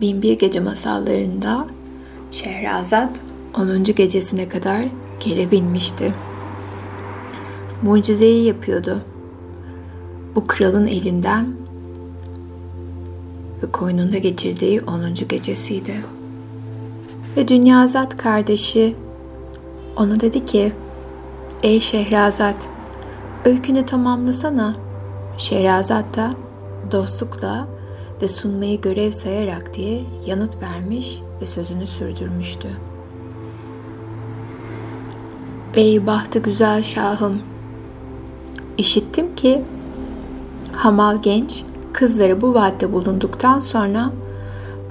Binbir Gece masallarında Şehrazat 10. gecesine kadar gelebilmişti. Mucizeyi yapıyordu. Bu kralın elinden ve koynunda geçirdiği 10. gecesiydi. Ve Dünyazat kardeşi ona dedi ki Ey Şehrazat öykünü tamamlasana. Şehrazat da dostlukla ve sunmayı görev sayarak diye yanıt vermiş ve sözünü sürdürmüştü. Ey bahtı güzel şahım! İşittim ki hamal genç kızları bu vaatte bulunduktan sonra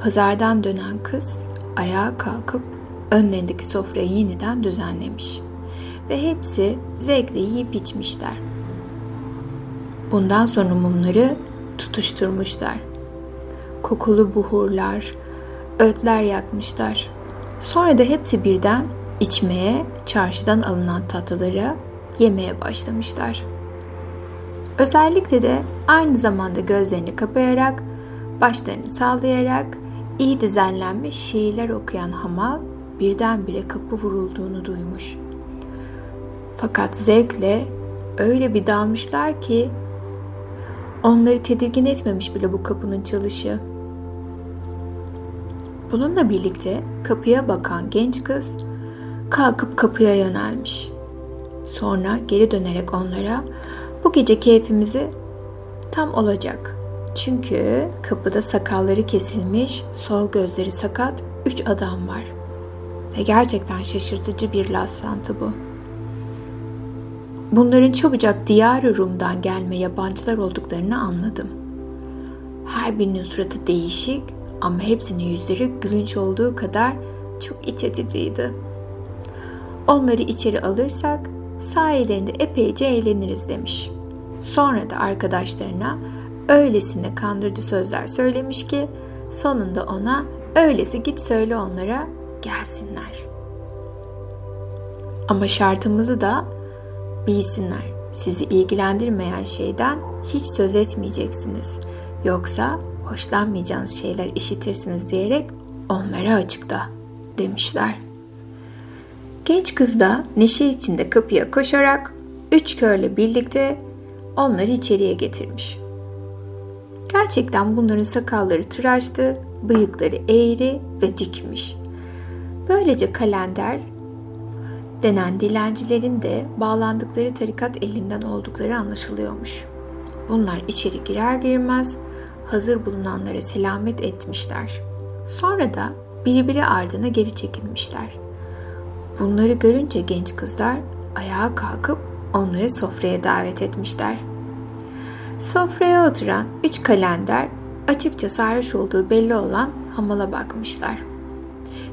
pazardan dönen kız ayağa kalkıp önlerindeki sofrayı yeniden düzenlemiş ve hepsi zevkle yiyip içmişler. Bundan sonra mumları tutuşturmuşlar kokulu buhurlar, ötler yakmışlar. Sonra da hepsi birden içmeye, çarşıdan alınan tatlıları yemeye başlamışlar. Özellikle de aynı zamanda gözlerini kapayarak, başlarını sallayarak iyi düzenlenmiş şiirler okuyan Hamal birdenbire kapı vurulduğunu duymuş. Fakat zevkle öyle bir dalmışlar ki onları tedirgin etmemiş bile bu kapının çalışı. Bununla birlikte kapıya bakan genç kız kalkıp kapıya yönelmiş. Sonra geri dönerek onlara bu gece keyfimizi tam olacak. Çünkü kapıda sakalları kesilmiş, sol gözleri sakat üç adam var. Ve gerçekten şaşırtıcı bir rastlantı bu. Bunların çabucak diyar Rum'dan gelme yabancılar olduklarını anladım. Her birinin suratı değişik ama hepsinin yüzleri gülünç olduğu kadar çok iç açıcıydı. Onları içeri alırsak sahillerinde epeyce eğleniriz demiş. Sonra da arkadaşlarına öylesine kandırıcı sözler söylemiş ki sonunda ona öylesi git söyle onlara gelsinler. Ama şartımızı da bilsinler. Sizi ilgilendirmeyen şeyden hiç söz etmeyeceksiniz. Yoksa hoşlanmayacağınız şeyler işitirsiniz diyerek onlara açıkta demişler. Genç kız da neşe içinde kapıya koşarak üç körle birlikte onları içeriye getirmiş. Gerçekten bunların sakalları tıraştı, bıyıkları eğri ve dikmiş. Böylece kalender denen dilencilerin de bağlandıkları tarikat elinden oldukları anlaşılıyormuş. Bunlar içeri girer girmez hazır bulunanlara selamet etmişler. Sonra da birbiri ardına geri çekilmişler. Bunları görünce genç kızlar ayağa kalkıp onları sofraya davet etmişler. Sofraya oturan üç kalender açıkça sarhoş olduğu belli olan hamala bakmışlar.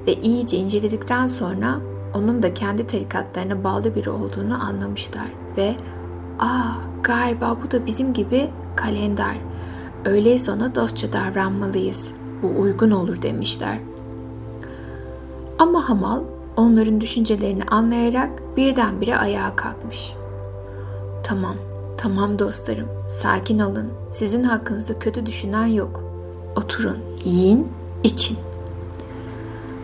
Ve iyice inceledikten sonra onun da kendi tarikatlarına bağlı biri olduğunu anlamışlar ve ''Aa galiba bu da bizim gibi kalender. Öyleyse ona dostça davranmalıyız. Bu uygun olur.'' demişler. Ama Hamal onların düşüncelerini anlayarak birdenbire ayağa kalkmış. ''Tamam, tamam dostlarım, sakin olun. Sizin hakkınızda kötü düşünen yok. Oturun, yiyin, için.''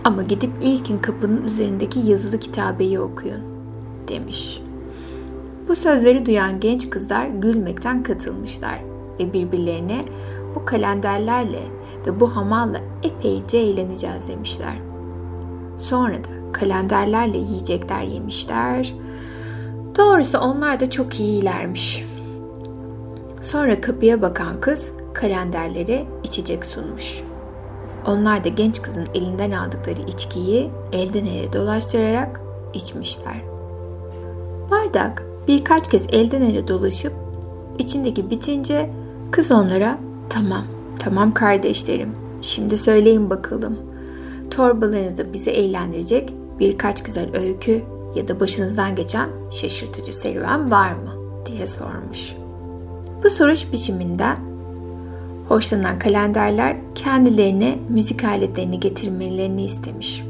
Ama gidip ilkin kapının üzerindeki yazılı kitabeyi okuyun demiş. Bu sözleri duyan genç kızlar gülmekten katılmışlar ve birbirlerine bu kalenderlerle ve bu hamalla epeyce eğleneceğiz demişler. Sonra da kalenderlerle yiyecekler yemişler. Doğrusu onlar da çok iyilermiş. Sonra kapıya bakan kız kalenderlere içecek sunmuş. Onlar da genç kızın elinden aldıkları içkiyi elden ele dolaştırarak içmişler. Bardak birkaç kez elden ele dolaşıp içindeki bitince kız onlara tamam, tamam kardeşlerim şimdi söyleyin bakalım. Torbalarınızda bizi eğlendirecek birkaç güzel öykü ya da başınızdan geçen şaşırtıcı serüven var mı diye sormuş. Bu soruş biçiminden hoşlanan kalenderler kendilerine müzik aletlerini getirmelerini istemiş.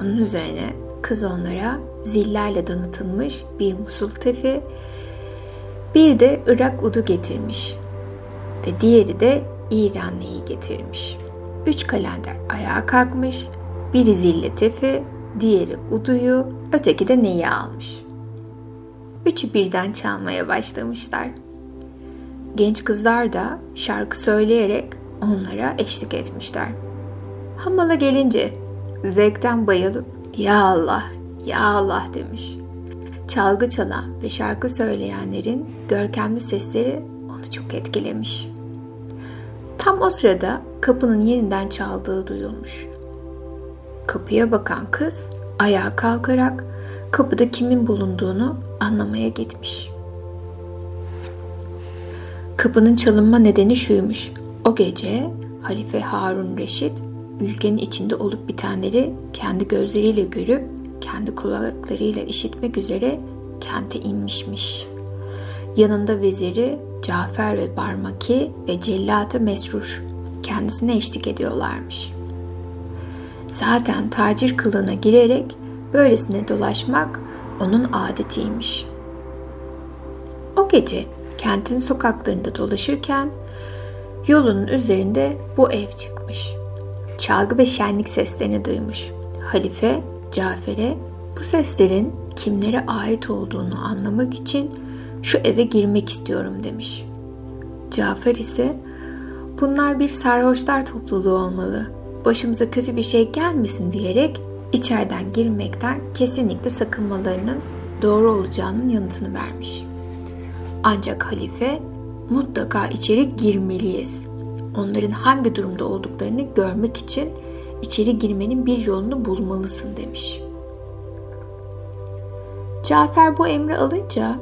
Bunun üzerine kız onlara zillerle donatılmış bir musul tefi, bir de Irak udu getirmiş ve diğeri de İran neyi getirmiş. üç kalender ayağa kalkmış. Biri zille tefi, diğeri uduyu, öteki de neyi almış. Üçü birden çalmaya başlamışlar. Genç kızlar da şarkı söyleyerek onlara eşlik etmişler. Hamala gelince zevkten bayılıp ya Allah, ya Allah demiş. Çalgı çalan ve şarkı söyleyenlerin görkemli sesleri onu çok etkilemiş. Tam o sırada kapının yeniden çaldığı duyulmuş. Kapıya bakan kız ayağa kalkarak kapıda kimin bulunduğunu anlamaya gitmiş. Kapının çalınma nedeni şuymuş. O gece Halife Harun Reşit ülkenin içinde olup bitenleri kendi gözleriyle görüp kendi kulaklarıyla işitmek üzere kente inmişmiş. Yanında veziri Cafer ve Barmaki ve cellatı Mesrur kendisine eşlik ediyorlarmış. Zaten tacir kılığına girerek böylesine dolaşmak onun adetiymiş. O gece kentin sokaklarında dolaşırken yolunun üzerinde bu ev çıkmış. Çalgı ve şenlik seslerini duymuş. Halife Cafer'e bu seslerin kimlere ait olduğunu anlamak için şu eve girmek istiyorum demiş. Cafer ise bunlar bir sarhoşlar topluluğu olmalı. Başımıza kötü bir şey gelmesin diyerek içeriden girmekten kesinlikle sakınmalarının doğru olacağının yanıtını vermiş. Ancak halife mutlaka içeri girmeliyiz. Onların hangi durumda olduklarını görmek için içeri girmenin bir yolunu bulmalısın demiş. Cafer bu emri alınca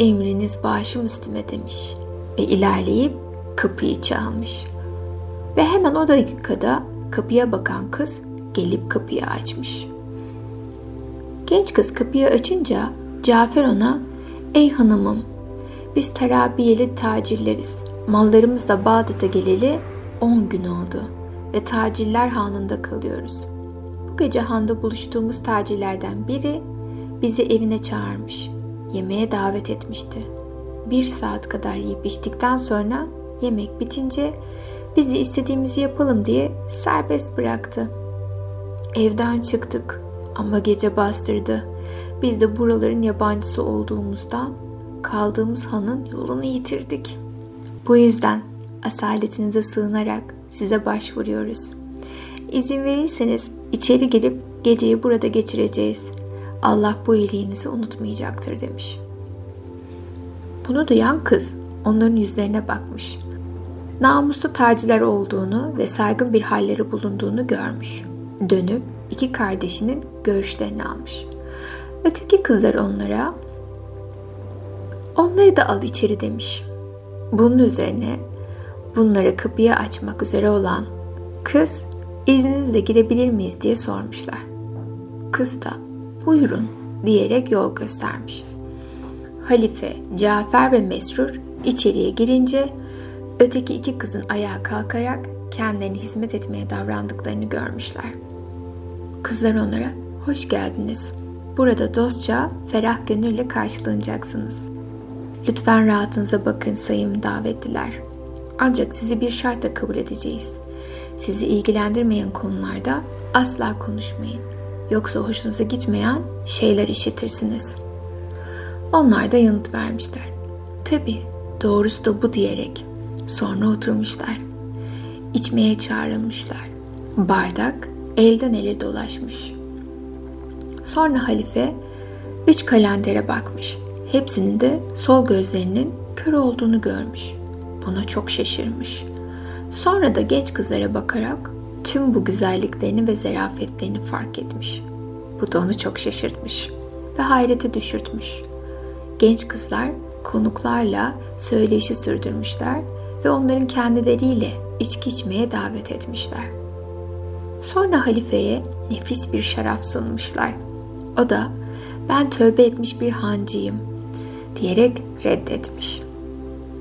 emriniz başım üstüme demiş ve ilerleyip kapıyı çalmış. Ve hemen o dakikada kapıya bakan kız gelip kapıyı açmış. Genç kız kapıyı açınca Cafer ona ''Ey hanımım, biz terabiyeli tacirleriz. Mallarımızla Bağdat'a geleli 10 gün oldu ve tacirler hanında kalıyoruz. Bu gece handa buluştuğumuz tacirlerden biri bizi evine çağırmış. Yemeğe davet etmişti. Bir saat kadar yiyip içtikten sonra yemek bitince bizi istediğimizi yapalım diye serbest bıraktı. Evden çıktık ama gece bastırdı. Biz de buraların yabancısı olduğumuzdan kaldığımız hanın yolunu yitirdik. Bu yüzden asaletinize sığınarak size başvuruyoruz. İzin verirseniz içeri girip geceyi burada geçireceğiz. Allah bu iyiliğinizi unutmayacaktır demiş. Bunu duyan kız onların yüzlerine bakmış. Namuslu taciler olduğunu ve saygın bir halleri bulunduğunu görmüş. Dönüp iki kardeşinin görüşlerini almış. Öteki kızlar onlara onları da al içeri demiş. Bunun üzerine bunları kapıyı açmak üzere olan kız izninizle girebilir miyiz diye sormuşlar. Kız da buyurun diyerek yol göstermiş. Halife, Cafer ve Mesrur içeriye girince öteki iki kızın ayağa kalkarak kendilerine hizmet etmeye davrandıklarını görmüşler. Kızlar onlara hoş geldiniz. Burada dostça, ferah gönülle karşılanacaksınız. Lütfen rahatınıza bakın sayın davetliler. Ancak sizi bir şartla kabul edeceğiz. Sizi ilgilendirmeyen konularda asla konuşmayın. Yoksa hoşunuza gitmeyen şeyler işitirsiniz. Onlar da yanıt vermişler. Tabi doğrusu da bu diyerek sonra oturmuşlar. İçmeye çağrılmışlar. Bardak elden ele dolaşmış. Sonra halife üç kalendere bakmış. Hepsinin de sol gözlerinin kör olduğunu görmüş. Buna çok şaşırmış. Sonra da genç kızlara bakarak tüm bu güzelliklerini ve zerafetlerini fark etmiş. Bu da onu çok şaşırtmış ve hayrete düşürtmüş. Genç kızlar konuklarla söyleşi sürdürmüşler ve onların kendileriyle içki içmeye davet etmişler. Sonra halifeye nefis bir şarap sunmuşlar. O da ben tövbe etmiş bir hancıyım diyerek reddetmiş.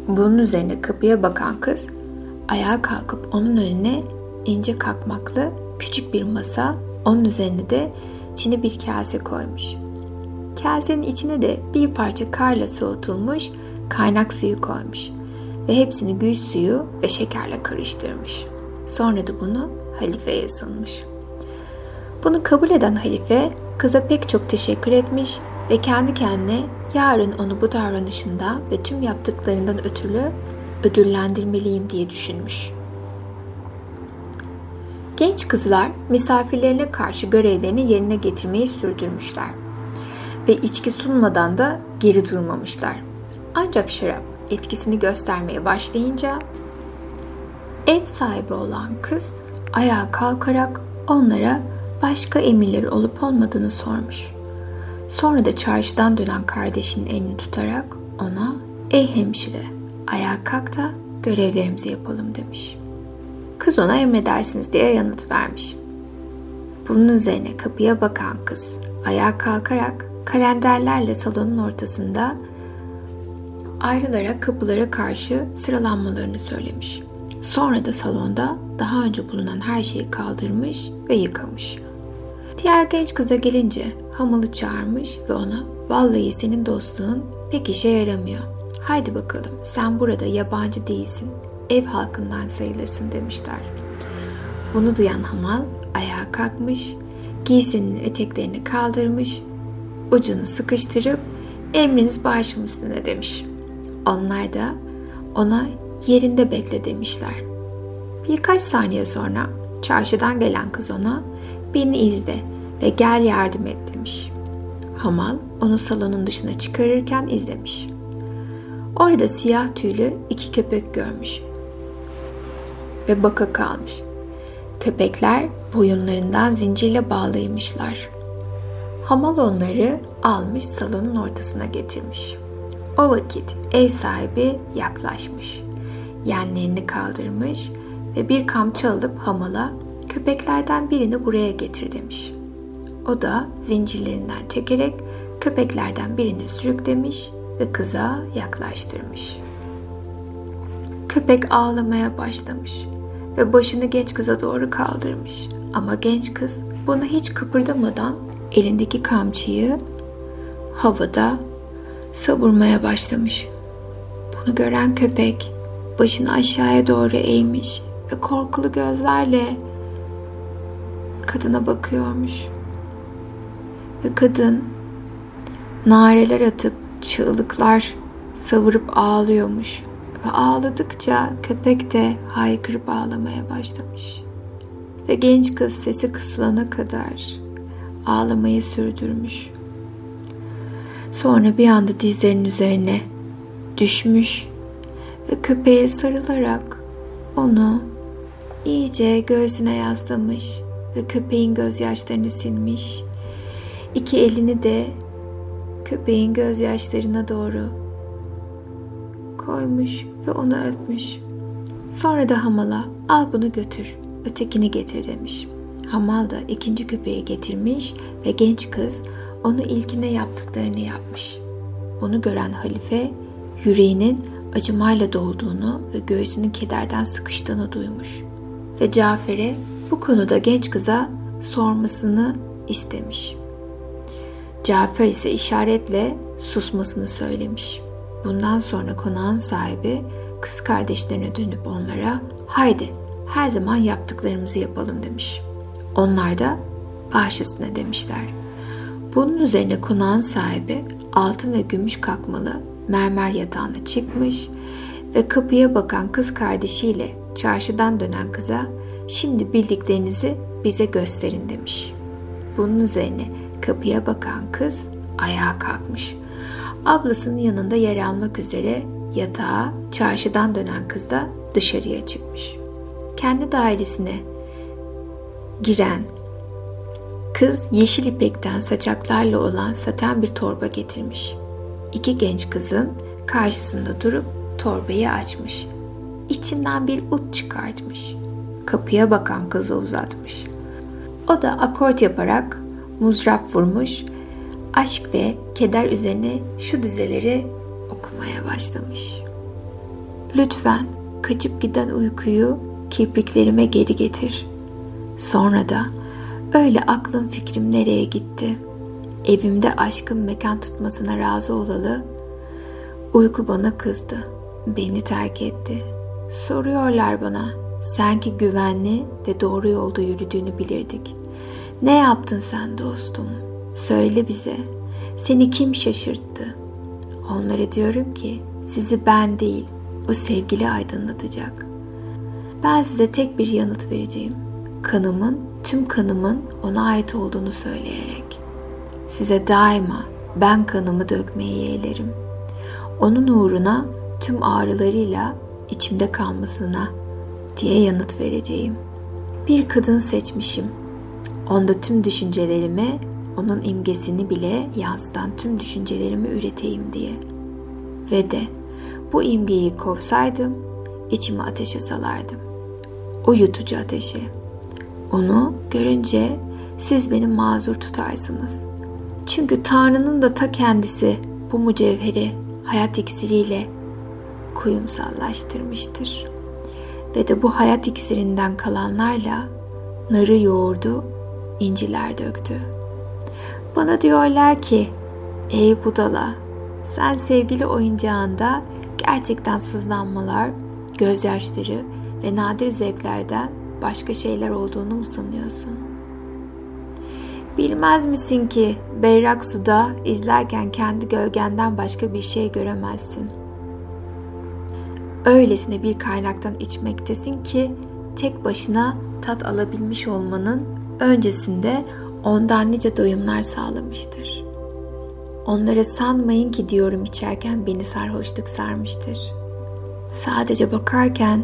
Bunun üzerine kapıya bakan kız ayağa kalkıp onun önüne ince kalkmaklı küçük bir masa, onun üzerine de çini bir kase koymuş. Kasenin içine de bir parça karla soğutulmuş kaynak suyu koymuş ve hepsini gül suyu ve şekerle karıştırmış. Sonra da bunu halifeye sunmuş. Bunu kabul eden halife kıza pek çok teşekkür etmiş ve kendi kendine yarın onu bu davranışında ve tüm yaptıklarından ötürü ödüllendirmeliyim diye düşünmüş. Genç kızlar misafirlerine karşı görevlerini yerine getirmeyi sürdürmüşler ve içki sunmadan da geri durmamışlar. Ancak şarap etkisini göstermeye başlayınca ev sahibi olan kız ayağa kalkarak onlara başka emirleri olup olmadığını sormuş. Sonra da çarşıdan dönen kardeşinin elini tutarak ona ''Ey hemşire, ayağa kalk da görevlerimizi yapalım.'' demiş. Kız ona emredersiniz diye yanıt vermiş. Bunun üzerine kapıya bakan kız ayağa kalkarak kalenderlerle salonun ortasında ayrılarak kapılara karşı sıralanmalarını söylemiş. Sonra da salonda daha önce bulunan her şeyi kaldırmış ve yıkamış. Diğer genç kıza gelince hamalı çağırmış ve ona vallahi senin dostluğun pek işe yaramıyor. Haydi bakalım sen burada yabancı değilsin, ev halkından sayılırsın demişler. Bunu duyan hamal ayağa kalkmış, giysinin eteklerini kaldırmış, ucunu sıkıştırıp emriniz başım üstüne demiş. Onlar da ona yerinde bekle demişler. Birkaç saniye sonra çarşıdan gelen kız ona beni izle ve gel yardım et demiş. Hamal onu salonun dışına çıkarırken izlemiş. Orada siyah tüylü iki köpek görmüş ve baka kalmış. Köpekler boyunlarından zincirle bağlıymışlar. Hamal onları almış salonun ortasına getirmiş. O vakit ev sahibi yaklaşmış. Yenlerini kaldırmış ve bir kamçı alıp hamala köpeklerden birini buraya getir demiş. O da zincirlerinden çekerek köpeklerden birini sürüklemiş ve kıza yaklaştırmış. Köpek ağlamaya başlamış ve başını genç kıza doğru kaldırmış. Ama genç kız buna hiç kıpırdamadan elindeki kamçıyı havada savurmaya başlamış. Bunu gören köpek başını aşağıya doğru eğmiş ve korkulu gözlerle kadına bakıyormuş. Ve kadın nareler atıp çığlıklar savurup ağlıyormuş. Ve ağladıkça köpek de haykırıp ağlamaya başlamış. Ve genç kız sesi kısılana kadar ağlamayı sürdürmüş. Sonra bir anda dizlerinin üzerine düşmüş ve köpeğe sarılarak onu iyice göğsüne yaslamış ve köpeğin gözyaşlarını silmiş. İki elini de köpeğin gözyaşlarına doğru koymuş ve onu öpmüş. Sonra da hamala al bunu götür, ötekini getir demiş. Hamal da ikinci köpeği getirmiş ve genç kız onu ilkine yaptıklarını yapmış. Bunu gören halife yüreğinin acımayla dolduğunu ve göğsünün kederden sıkıştığını duymuş. Ve Cafer'e bu konuda genç kıza sormasını istemiş. Cafer ise işaretle susmasını söylemiş. Bundan sonra konağın sahibi kız kardeşlerine dönüp onlara haydi her zaman yaptıklarımızı yapalım demiş. Onlar da baş üstüne demişler. Bunun üzerine konağın sahibi altın ve gümüş kakmalı mermer yatağına çıkmış ve kapıya bakan kız kardeşiyle çarşıdan dönen kıza şimdi bildiklerinizi bize gösterin demiş. Bunun üzerine kapıya bakan kız ayağa kalkmış. Ablasının yanında yer almak üzere yatağa çarşıdan dönen kız da dışarıya çıkmış. Kendi dairesine giren kız yeşil ipekten saçaklarla olan saten bir torba getirmiş. İki genç kızın karşısında durup torbayı açmış. İçinden bir ut çıkartmış. Kapıya bakan kızı uzatmış. O da akort yaparak muzrap vurmuş, aşk ve keder üzerine şu dizeleri okumaya başlamış. Lütfen kaçıp giden uykuyu kirpiklerime geri getir. Sonra da öyle aklım fikrim nereye gitti? Evimde aşkın mekan tutmasına razı olalı. Uyku bana kızdı. Beni terk etti. Soruyorlar bana sanki güvenli ve doğru yolda yürüdüğünü bilirdik. Ne yaptın sen dostum? Söyle bize. Seni kim şaşırttı? Onlara diyorum ki sizi ben değil, o sevgili aydınlatacak. Ben size tek bir yanıt vereceğim. Kanımın, tüm kanımın ona ait olduğunu söyleyerek. Size daima ben kanımı dökmeyi yeğlerim. Onun uğruna tüm ağrılarıyla içimde kalmasına diye yanıt vereceğim. Bir kadın seçmişim. Onda tüm düşüncelerimi, onun imgesini bile yansıtan tüm düşüncelerimi üreteyim diye. Ve de bu imgeyi kovsaydım, içimi ateşe salardım. O yutucu ateşe. Onu görünce siz beni mazur tutarsınız. Çünkü Tanrı'nın da ta kendisi bu mücevheri hayat iksiriyle kuyumsallaştırmıştır. Ve de bu hayat iksirinden kalanlarla narı yoğurdu, inciler döktü. Bana diyorlar ki, ey budala, sen sevgili oyuncağında gerçekten sızlanmalar, gözyaşları ve nadir zevklerden başka şeyler olduğunu mu sanıyorsun? Bilmez misin ki berrak suda izlerken kendi gölgenden başka bir şey göremezsin.'' öylesine bir kaynaktan içmektesin ki tek başına tat alabilmiş olmanın öncesinde ondan nice doyumlar sağlamıştır. Onlara sanmayın ki diyorum içerken beni sarhoşluk sarmıştır. Sadece bakarken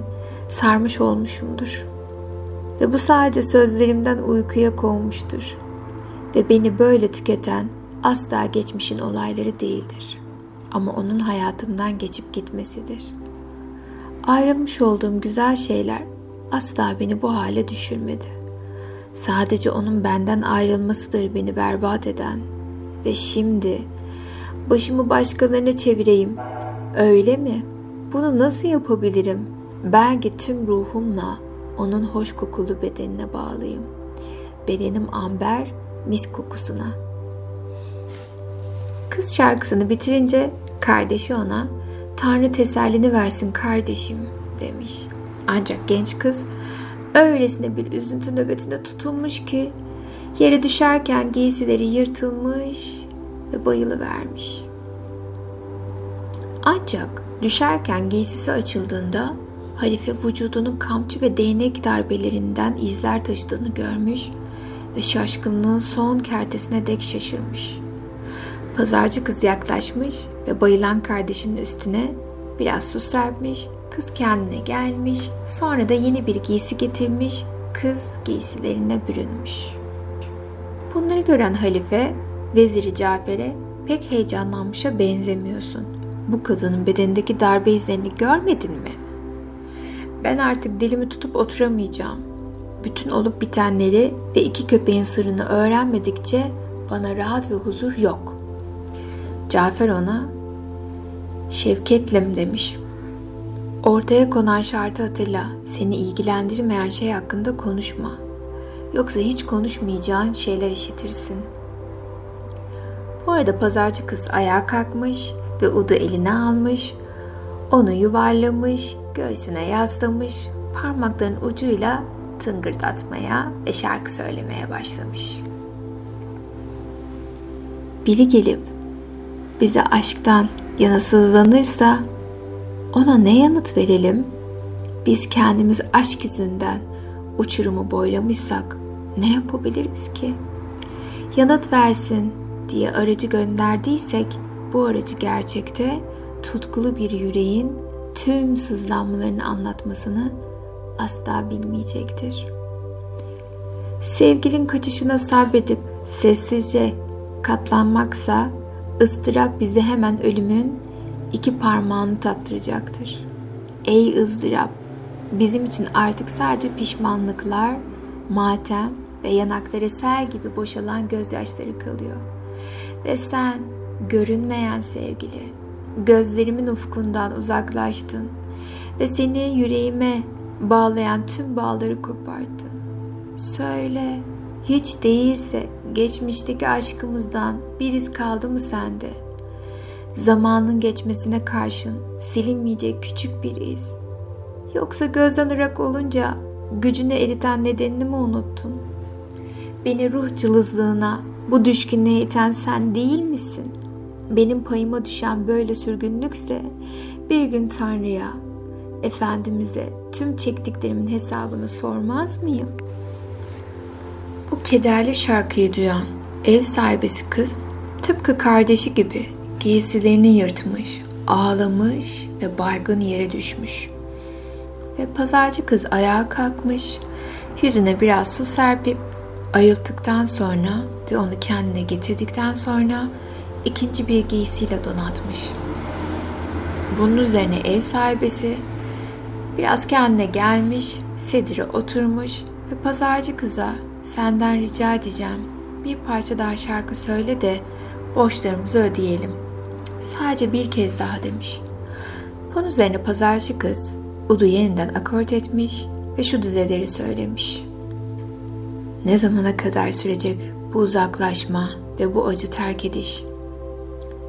sarmış olmuşumdur. Ve bu sadece sözlerimden uykuya kovmuştur. Ve beni böyle tüketen asla geçmişin olayları değildir. Ama onun hayatımdan geçip gitmesidir.'' Ayrılmış olduğum güzel şeyler asla beni bu hale düşürmedi. Sadece onun benden ayrılmasıdır beni berbat eden. Ve şimdi başımı başkalarına çevireyim. Öyle mi? Bunu nasıl yapabilirim? Belki tüm ruhumla onun hoş kokulu bedenine bağlıyım. Bedenim amber, mis kokusuna. Kız şarkısını bitirince kardeşi ona Tanrı tesellini versin kardeşim demiş. Ancak genç kız öylesine bir üzüntü nöbetinde tutulmuş ki yere düşerken giysileri yırtılmış ve bayılı vermiş. Ancak düşerken giysisi açıldığında halife vücudunun kamçı ve değnek darbelerinden izler taşıdığını görmüş ve şaşkınlığın son kertesine dek şaşırmış. Pazarcı kız yaklaşmış ve bayılan kardeşinin üstüne biraz su serpmiş. Kız kendine gelmiş. Sonra da yeni bir giysi getirmiş. Kız giysilerine bürünmüş. Bunları gören halife veziri Cafer'e pek heyecanlanmışa benzemiyorsun. Bu kadının bedenindeki darbe izlerini görmedin mi? Ben artık dilimi tutup oturamayacağım. Bütün olup bitenleri ve iki köpeğin sırrını öğrenmedikçe bana rahat ve huzur yok. Cafer ona şevketle demiş. Ortaya konan şartı hatırla. Seni ilgilendirmeyen şey hakkında konuşma. Yoksa hiç konuşmayacağın şeyler işitirsin. Bu arada pazarcı kız ayağa kalkmış ve Udu eline almış. Onu yuvarlamış, göğsüne yaslamış, parmakların ucuyla tıngırdatmaya ve şarkı söylemeye başlamış. Biri gelip bize aşktan yana sızlanırsa ona ne yanıt verelim? Biz kendimiz aşk yüzünden uçurumu boylamışsak ne yapabiliriz ki? Yanıt versin diye aracı gönderdiysek bu aracı gerçekte tutkulu bir yüreğin tüm sızlanmalarını anlatmasını asla bilmeyecektir. Sevgilin kaçışına sabredip sessizce katlanmaksa ıstırap bize hemen ölümün iki parmağını tattıracaktır. Ey ızdırap! Bizim için artık sadece pişmanlıklar, matem ve yanakları sel gibi boşalan gözyaşları kalıyor. Ve sen görünmeyen sevgili, gözlerimin ufkundan uzaklaştın ve seni yüreğime bağlayan tüm bağları koparttın. Söyle, hiç değilse geçmişteki aşkımızdan bir iz kaldı mı sende? Zamanın geçmesine karşın silinmeyecek küçük bir iz. Yoksa gözden ırak olunca gücünü eriten nedenini mi unuttun? Beni ruh cılızlığına, bu düşkünlüğe iten sen değil misin? Benim payıma düşen böyle sürgünlükse bir gün Tanrı'ya, Efendimiz'e tüm çektiklerimin hesabını sormaz mıyım? Bu kederli şarkıyı duyan ev sahibesi kız tıpkı kardeşi gibi giysilerini yırtmış, ağlamış ve baygın yere düşmüş. Ve pazarcı kız ayağa kalkmış, yüzüne biraz su serpip ayılttıktan sonra ve onu kendine getirdikten sonra ikinci bir giysiyle donatmış. Bunun üzerine ev sahibesi biraz kendine gelmiş, sedire oturmuş ve pazarcı kıza senden rica edeceğim bir parça daha şarkı söyle de borçlarımızı ödeyelim. Sadece bir kez daha demiş. Bunun üzerine pazarcı kız Udu yeniden akort etmiş ve şu dizeleri söylemiş. Ne zamana kadar sürecek bu uzaklaşma ve bu acı terk ediş?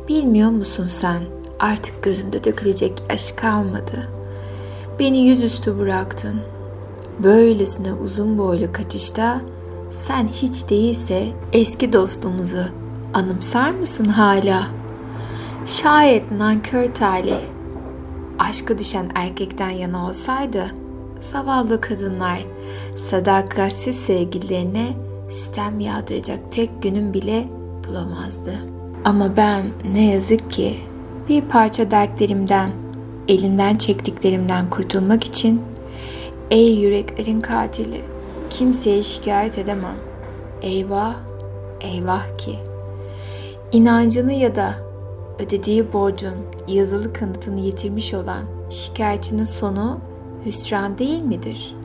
Bilmiyor musun sen artık gözümde dökülecek yaş kalmadı. Beni yüzüstü bıraktın. Böylesine uzun boylu kaçışta sen hiç değilse eski dostumuzu anımsar mısın hala? Şayet nankör talih aşkı düşen erkekten yana olsaydı zavallı kadınlar sadakatsiz sevgililerine sistem yağdıracak tek günün bile bulamazdı. Ama ben ne yazık ki bir parça dertlerimden, elinden çektiklerimden kurtulmak için ey yüreklerin katili kimseye şikayet edemem. Eyvah, eyvah ki. İnancını ya da ödediği borcun yazılı kanıtını yitirmiş olan şikayetçinin sonu hüsran değil midir?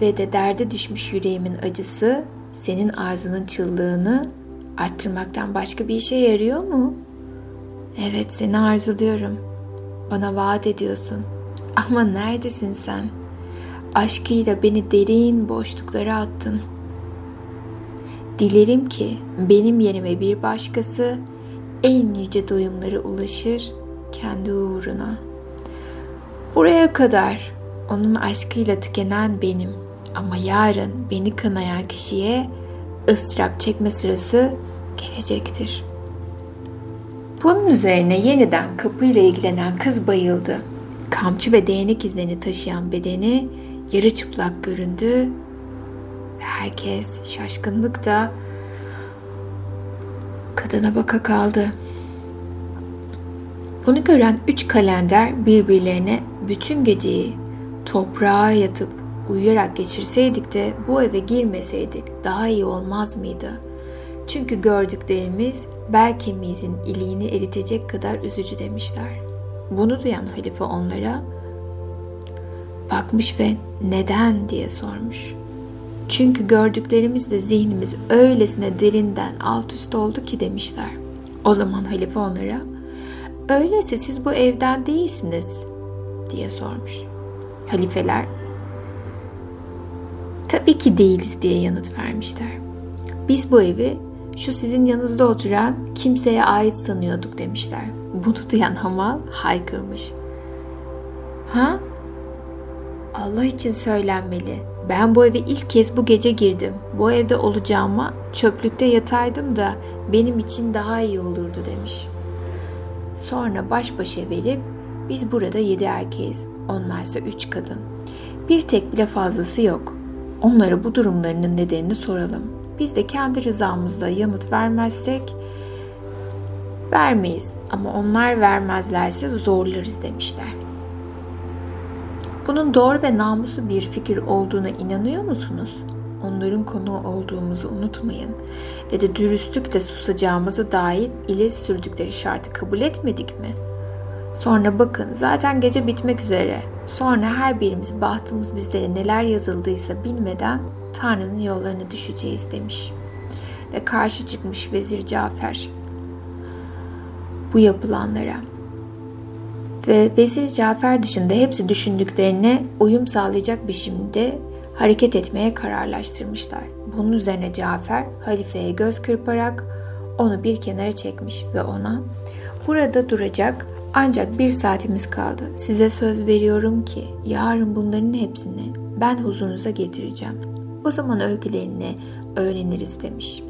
Ve de derde düşmüş yüreğimin acısı senin arzunun çıldığını arttırmaktan başka bir işe yarıyor mu? Evet seni arzuluyorum. Bana vaat ediyorsun. Ama neredesin sen? Aşkıyla beni derin boşluklara attın. Dilerim ki benim yerime bir başkası en yüce doyumlara ulaşır kendi uğruna. Buraya kadar onun aşkıyla tükenen benim ama yarın beni kınayan kişiye ıstırap çekme sırası gelecektir. Bunun üzerine yeniden kapıyla ilgilenen kız bayıldı. Kamçı ve değnek izlerini taşıyan bedeni yarı çıplak göründü herkes şaşkınlıkla kadına baka kaldı. Bunu gören üç kalender birbirlerine bütün geceyi toprağa yatıp uyuyarak geçirseydik de bu eve girmeseydik daha iyi olmaz mıydı? Çünkü gördüklerimiz bel kemiğimizin iliğini eritecek kadar üzücü demişler. Bunu duyan halife onlara bakmış ve neden diye sormuş. Çünkü gördüklerimizle zihnimiz öylesine derinden alt üst oldu ki demişler. O zaman halife onlara öyleyse siz bu evden değilsiniz diye sormuş. Halifeler tabii ki değiliz diye yanıt vermişler. Biz bu evi şu sizin yanınızda oturan kimseye ait sanıyorduk demişler. Bunu duyan Hamal haykırmış. Ha? Allah için söylenmeli. Ben bu eve ilk kez bu gece girdim. Bu evde olacağıma çöplükte yataydım da benim için daha iyi olurdu demiş. Sonra baş başa verip biz burada yedi erkeğiz. Onlarsa üç kadın. Bir tek bile fazlası yok. Onlara bu durumlarının nedenini soralım. Biz de kendi rızamızla yanıt vermezsek vermeyiz ama onlar vermezlerse zorlarız demişler. Bunun doğru ve namuslu bir fikir olduğuna inanıyor musunuz? Onların konu olduğumuzu unutmayın ve de dürüstlükle susacağımıza dair ileri sürdükleri şartı kabul etmedik mi? Sonra bakın zaten gece bitmek üzere. Sonra her birimiz bahtımız bizlere neler yazıldıysa bilmeden Tanrı'nın yollarına düşeceğiz demiş. Ve karşı çıkmış Vezir Cafer bu yapılanlara ve Vezir Cafer dışında hepsi düşündüklerine uyum sağlayacak biçimde hareket etmeye kararlaştırmışlar. Bunun üzerine Cafer halifeye göz kırparak onu bir kenara çekmiş ve ona burada duracak Ancak bir saatimiz kaldı. Size söz veriyorum ki yarın bunların hepsini ben huzurunuza getireceğim. O zaman öykülerini öğreniriz demiş.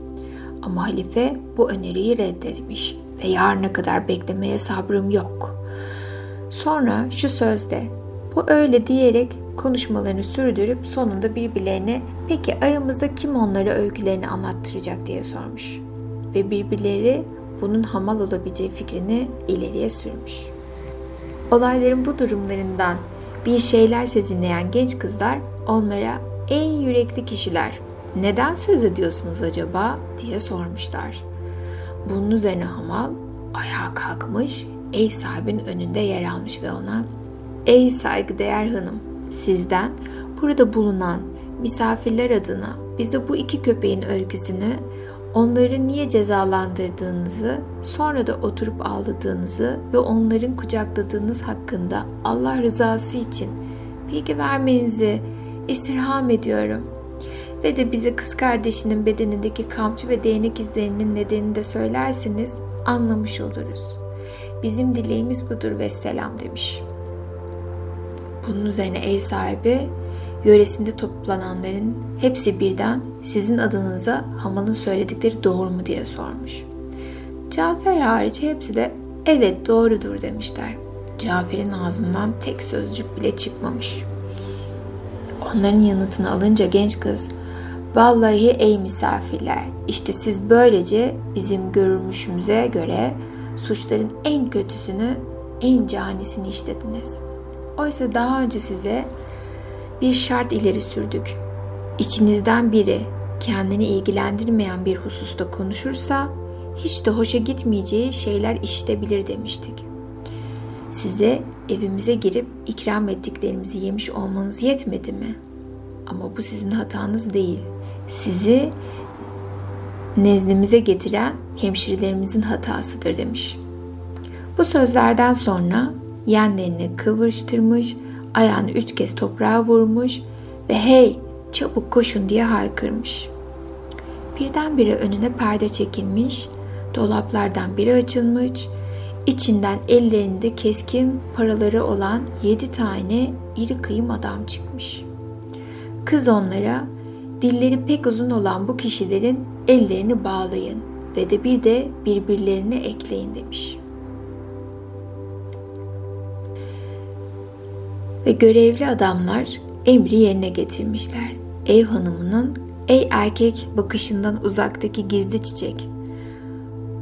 Ama halife bu öneriyi reddetmiş ve yarına kadar beklemeye sabrım yok. Sonra şu sözde bu öyle diyerek konuşmalarını sürdürüp sonunda birbirlerine peki aramızda kim onlara öykülerini anlattıracak diye sormuş. Ve birbirleri bunun hamal olabileceği fikrini ileriye sürmüş. Olayların bu durumlarından bir şeyler sezinleyen genç kızlar onlara ''Ey yürekli kişiler, neden söz ediyorsunuz acaba?'' diye sormuşlar. Bunun üzerine Hamal ayağa kalkmış, ev sahibinin önünde yer almış ve ona ''Ey saygıdeğer hanım, sizden burada bulunan misafirler adına bize bu iki köpeğin öyküsünü onları niye cezalandırdığınızı, sonra da oturup ağladığınızı ve onların kucakladığınız hakkında Allah rızası için bilgi vermenizi istirham ediyorum. Ve de bize kız kardeşinin bedenindeki kamçı ve değnek izlerinin nedenini de söylerseniz anlamış oluruz. Bizim dileğimiz budur ve selam demiş. Bunun üzerine ev sahibi yöresinde toplananların hepsi birden sizin adınıza Hamal'ın söyledikleri doğru mu diye sormuş. Cafer hariç hepsi de evet doğrudur demişler. Cafer'in ağzından tek sözcük bile çıkmamış. Onların yanıtını alınca genç kız Vallahi ey misafirler işte siz böylece bizim görülmüşümüze göre suçların en kötüsünü en canisini işlediniz. Oysa daha önce size bir şart ileri sürdük. İçinizden biri kendini ilgilendirmeyen bir hususta konuşursa hiç de hoşa gitmeyeceği şeyler işitebilir demiştik. Size evimize girip ikram ettiklerimizi yemiş olmanız yetmedi mi? Ama bu sizin hatanız değil. Sizi nezdimize getiren hemşirelerimizin hatasıdır demiş. Bu sözlerden sonra yenlerini kıvırıştırmış, ayağını üç kez toprağa vurmuş ve hey çabuk koşun diye haykırmış. Birdenbire önüne perde çekilmiş, dolaplardan biri açılmış, içinden ellerinde keskin paraları olan yedi tane iri kıyım adam çıkmış. Kız onlara dilleri pek uzun olan bu kişilerin ellerini bağlayın ve de bir de birbirlerine ekleyin demiş.'' ve görevli adamlar emri yerine getirmişler. Ev hanımının ey erkek bakışından uzaktaki gizli çiçek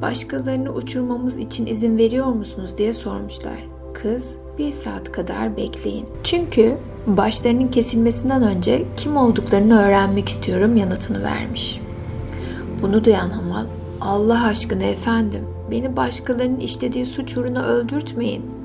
başkalarını uçurmamız için izin veriyor musunuz diye sormuşlar. Kız bir saat kadar bekleyin. Çünkü başlarının kesilmesinden önce kim olduklarını öğrenmek istiyorum yanıtını vermiş. Bunu duyan Hamal Allah aşkına efendim beni başkalarının işlediği suç uğruna öldürtmeyin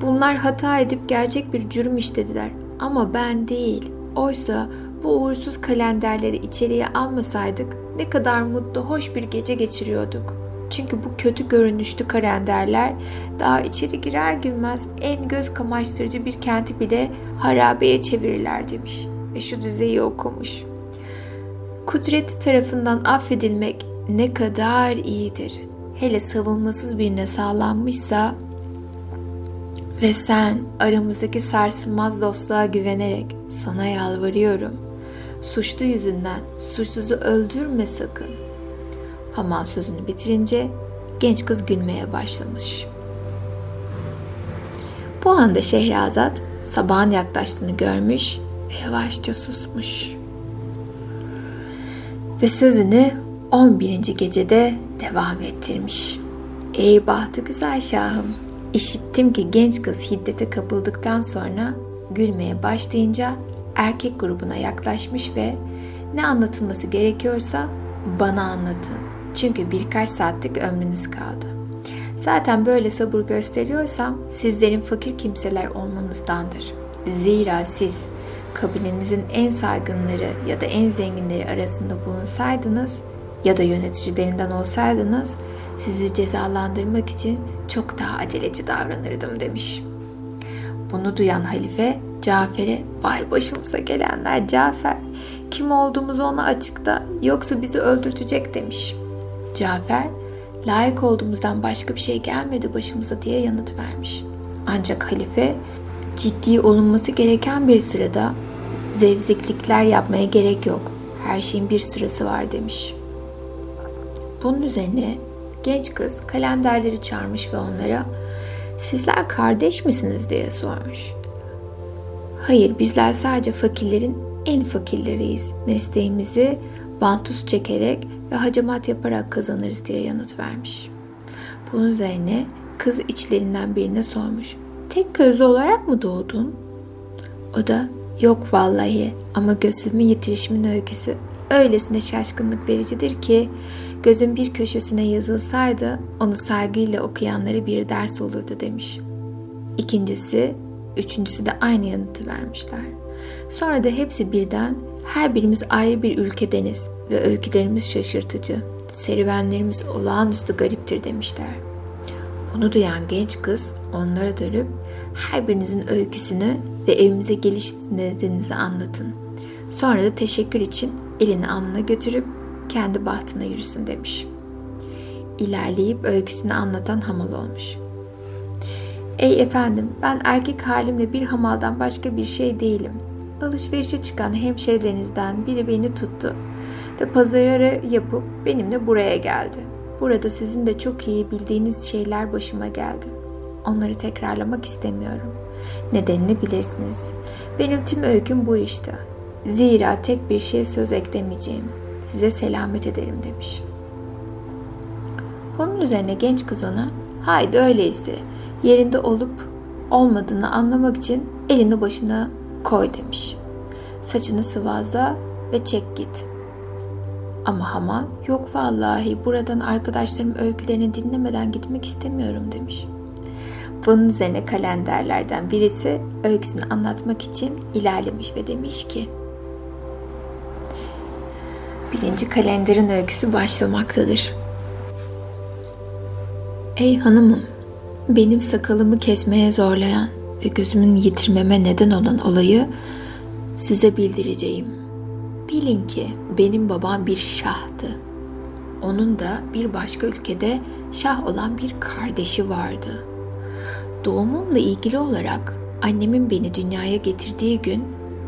Bunlar hata edip gerçek bir cürüm işlediler ama ben değil. Oysa bu uğursuz kalenderleri içeriye almasaydık ne kadar mutlu, hoş bir gece geçiriyorduk. Çünkü bu kötü görünüşlü kalenderler daha içeri girer girmez en göz kamaştırıcı bir kenti bile harabeye çevirirler demiş. Ve şu dizeyi okumuş. Kudreti tarafından affedilmek ne kadar iyidir. Hele savunmasız birine sağlanmışsa ve sen aramızdaki sarsılmaz dostluğa güvenerek sana yalvarıyorum. Suçlu yüzünden suçsuzu öldürme sakın. Hamal sözünü bitirince genç kız gülmeye başlamış. Bu anda Şehrazat sabahın yaklaştığını görmüş ve yavaşça susmuş. Ve sözünü 11. gecede devam ettirmiş. Ey bahtı güzel şahım, İşittim ki genç kız hiddete kapıldıktan sonra gülmeye başlayınca erkek grubuna yaklaşmış ve ne anlatılması gerekiyorsa bana anlatın. Çünkü birkaç saatlik ömrünüz kaldı. Zaten böyle sabır gösteriyorsam sizlerin fakir kimseler olmanızdandır. Zira siz kabilenizin en saygınları ya da en zenginleri arasında bulunsaydınız ya da yöneticilerinden olsaydınız sizi cezalandırmak için çok daha aceleci davranırdım demiş. Bunu duyan halife Cafer'e vay başımıza gelenler Cafer kim olduğumuzu ona açıkta yoksa bizi öldürtecek demiş. Cafer layık olduğumuzdan başka bir şey gelmedi başımıza diye yanıt vermiş. Ancak halife ciddi olunması gereken bir sırada zevzeklikler yapmaya gerek yok. Her şeyin bir sırası var demiş. Bunun üzerine genç kız kalenderleri çağırmış ve onlara sizler kardeş misiniz diye sormuş. Hayır bizler sadece fakirlerin en fakirleriyiz. Mesleğimizi vantuz çekerek ve hacamat yaparak kazanırız diye yanıt vermiş. Bunun üzerine kız içlerinden birine sormuş. Tek közlü olarak mı doğdun? O da yok vallahi ama gözümü yitirişimin öyküsü öylesine şaşkınlık vericidir ki gözün bir köşesine yazılsaydı onu saygıyla okuyanlara bir ders olurdu demiş. İkincisi, üçüncüsü de aynı yanıtı vermişler. Sonra da hepsi birden her birimiz ayrı bir ülkedeniz ve öykülerimiz şaşırtıcı, serüvenlerimiz olağanüstü gariptir demişler. Bunu duyan genç kız onlara dönüp her birinizin öyküsünü ve evimize geliş nedeninizi anlatın. Sonra da teşekkür için elini alnına götürüp kendi bahtına yürüsün demiş. İlerleyip öyküsünü anlatan hamal olmuş. Ey efendim ben erkek halimle bir hamaldan başka bir şey değilim. Alışverişe çıkan hemşerilerinizden biri beni tuttu ve pazarı yapıp benimle buraya geldi. Burada sizin de çok iyi bildiğiniz şeyler başıma geldi. Onları tekrarlamak istemiyorum. Nedenini bilirsiniz. Benim tüm öyküm bu işte. Zira tek bir şey söz eklemeyeceğim. Size selamet ederim demiş. Bunun üzerine genç kız ona haydi öyleyse yerinde olup olmadığını anlamak için elini başına koy demiş. Saçını sıvazla ve çek git. Ama Haman yok vallahi buradan arkadaşlarım öykülerini dinlemeden gitmek istemiyorum demiş. Bunun üzerine kalenderlerden birisi öyküsünü anlatmak için ilerlemiş ve demiş ki Birinci kalenderin öyküsü başlamaktadır. Ey hanımım, benim sakalımı kesmeye zorlayan ve gözümün yitirmeme neden olan olayı size bildireceğim. Bilin ki benim babam bir şahtı. Onun da bir başka ülkede şah olan bir kardeşi vardı. Doğumumla ilgili olarak annemin beni dünyaya getirdiği gün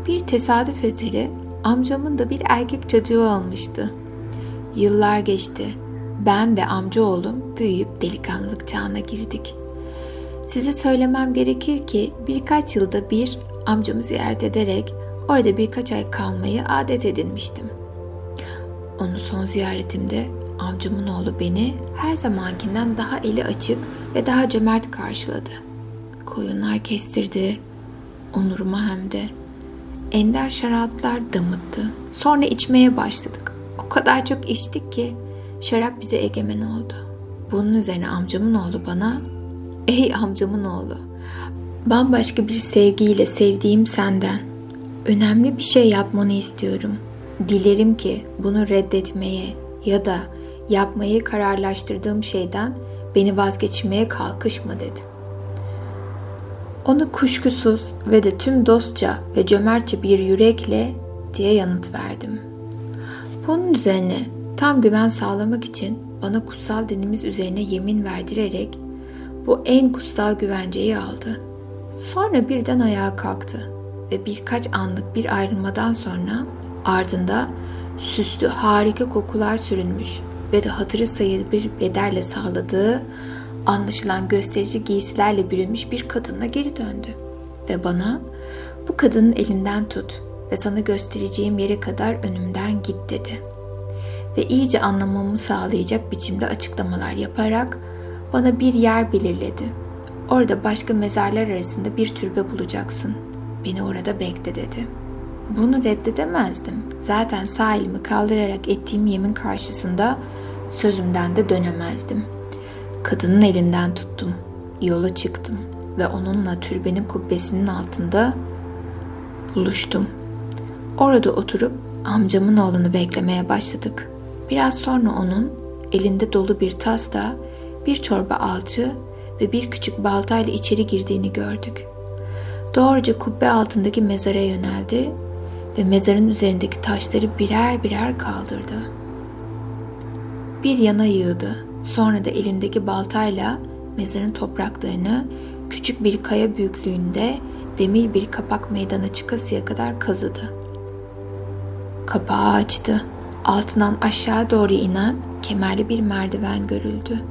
bir tesadüf eseri amcamın da bir erkek çocuğu olmuştu. Yıllar geçti. Ben ve amca oğlum büyüyüp delikanlılık çağına girdik. Size söylemem gerekir ki birkaç yılda bir amcamı ziyaret ederek orada birkaç ay kalmayı adet edinmiştim. Onu son ziyaretimde amcamın oğlu beni her zamankinden daha eli açık ve daha cömert karşıladı. Koyunlar kestirdi, onuruma hem de ender şaraplar damıttı. Sonra içmeye başladık. O kadar çok içtik ki şarap bize egemen oldu. Bunun üzerine amcamın oğlu bana, ''Ey amcamın oğlu, bambaşka bir sevgiyle sevdiğim senden önemli bir şey yapmanı istiyorum. Dilerim ki bunu reddetmeye ya da yapmayı kararlaştırdığım şeyden beni vazgeçmeye kalkışma dedi.'' Onu kuşkusuz ve de tüm dostça ve cömertçe bir yürekle diye yanıt verdim. Bunun üzerine tam güven sağlamak için bana kutsal dinimiz üzerine yemin verdirerek bu en kutsal güvenceyi aldı. Sonra birden ayağa kalktı ve birkaç anlık bir ayrılmadan sonra ardında süslü harika kokular sürülmüş ve de hatırı sayılı bir bedelle sağladığı anlaşılan gösterici giysilerle bürünmüş bir kadınla geri döndü ve bana bu kadının elinden tut ve sana göstereceğim yere kadar önümden git dedi. Ve iyice anlamamı sağlayacak biçimde açıklamalar yaparak bana bir yer belirledi. Orada başka mezarlar arasında bir türbe bulacaksın. Beni orada bekle dedi. Bunu reddedemezdim. Zaten sağ elimi kaldırarak ettiğim yemin karşısında sözümden de dönemezdim.'' Kadının elinden tuttum. Yola çıktım ve onunla türbenin kubbesinin altında buluştum. Orada oturup amcamın oğlunu beklemeye başladık. Biraz sonra onun elinde dolu bir tasla bir çorba alçı ve bir küçük baltayla içeri girdiğini gördük. Doğruca kubbe altındaki mezara yöneldi ve mezarın üzerindeki taşları birer birer kaldırdı. Bir yana yığdı Sonra da elindeki baltayla mezarın topraklarını küçük bir kaya büyüklüğünde demir bir kapak meydana çıkasıya kadar kazıdı. Kapağı açtı. Altından aşağı doğru inen kemerli bir merdiven görüldü.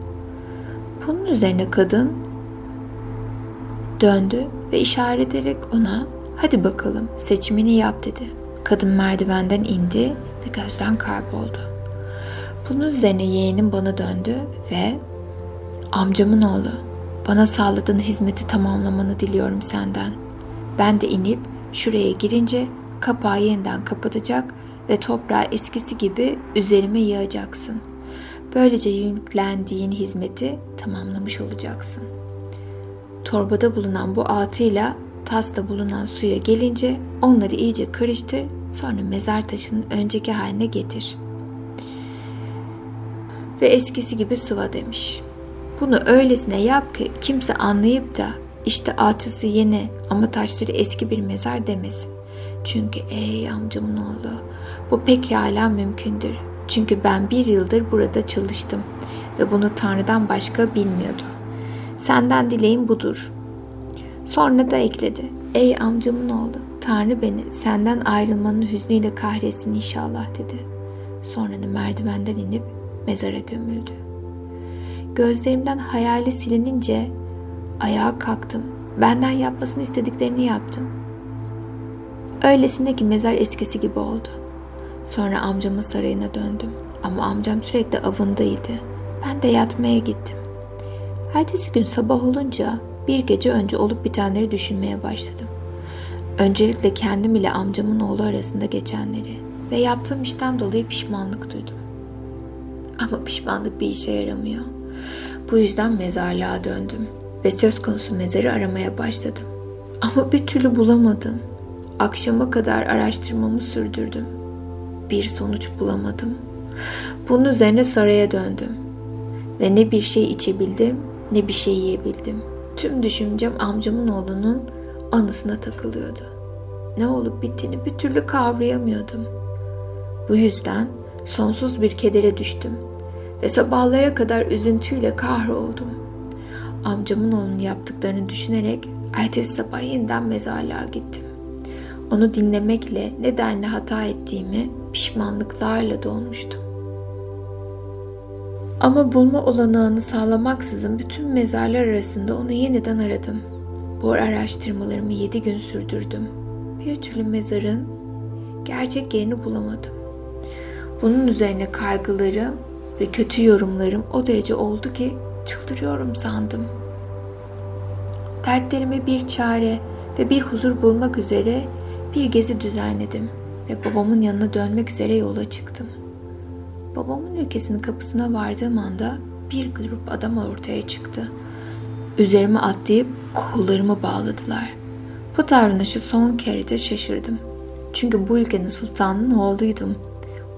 Bunun üzerine kadın döndü ve işaret ederek ona hadi bakalım seçimini yap dedi. Kadın merdivenden indi ve gözden kayboldu. Bunun üzerine yeğenim bana döndü ve amcamın oğlu bana sağladığın hizmeti tamamlamanı diliyorum senden. Ben de inip şuraya girince kapağı yeniden kapatacak ve toprağı eskisi gibi üzerime yığacaksın. Böylece yüklendiğin hizmeti tamamlamış olacaksın. Torbada bulunan bu altıyla tasta bulunan suya gelince onları iyice karıştır, sonra mezar taşının önceki haline getir. Ve eskisi gibi sıva demiş. Bunu öylesine yap ki kimse anlayıp da işte alçısı yeni ama taşları eski bir mezar demesin. Çünkü ey amcamın oğlu bu pekala mümkündür. Çünkü ben bir yıldır burada çalıştım ve bunu Tanrı'dan başka bilmiyordum. Senden dileğim budur. Sonra da ekledi. Ey amcamın oğlu, Tanrı beni senden ayrılmanın hüznüyle kahretsin inşallah dedi. Sonra da merdivenden inip mezara gömüldü. Gözlerimden hayali silinince ayağa kalktım. Benden yapmasını istediklerini yaptım. Öylesine ki mezar eskisi gibi oldu. Sonra amcamın sarayına döndüm. Ama amcam sürekli avındaydı. Ben de yatmaya gittim. Ertesi gün sabah olunca bir gece önce olup bitenleri düşünmeye başladım. Öncelikle kendim ile amcamın oğlu arasında geçenleri ve yaptığım işten dolayı pişmanlık duydum. Ama pişmanlık bir işe yaramıyor. Bu yüzden mezarlığa döndüm ve söz konusu mezarı aramaya başladım. Ama bir türlü bulamadım. Akşama kadar araştırmamı sürdürdüm. Bir sonuç bulamadım. Bunun üzerine saraya döndüm. Ve ne bir şey içebildim ne bir şey yiyebildim. Tüm düşüncem amcamın oğlunun anısına takılıyordu. Ne olup bittiğini bir türlü kavrayamıyordum. Bu yüzden sonsuz bir kedere düştüm ve sabahlara kadar üzüntüyle kahroldum. Amcamın oğlunun yaptıklarını düşünerek ertesi sabah yeniden mezarlığa gittim. Onu dinlemekle nedenle hata ettiğimi pişmanlıklarla dolmuştum. Ama bulma olanağını sağlamaksızın bütün mezarlar arasında onu yeniden aradım. Bu araştırmalarımı yedi gün sürdürdüm. Bir türlü mezarın gerçek yerini bulamadım. Bunun üzerine kaygılarım ve kötü yorumlarım o derece oldu ki çıldırıyorum sandım. Dertlerime bir çare ve bir huzur bulmak üzere bir gezi düzenledim ve babamın yanına dönmek üzere yola çıktım. Babamın ülkesinin kapısına vardığım anda bir grup adam ortaya çıktı. Üzerime atlayıp kollarımı bağladılar. Bu davranışı son kere de şaşırdım. Çünkü bu ülkenin sultanının oğluydum.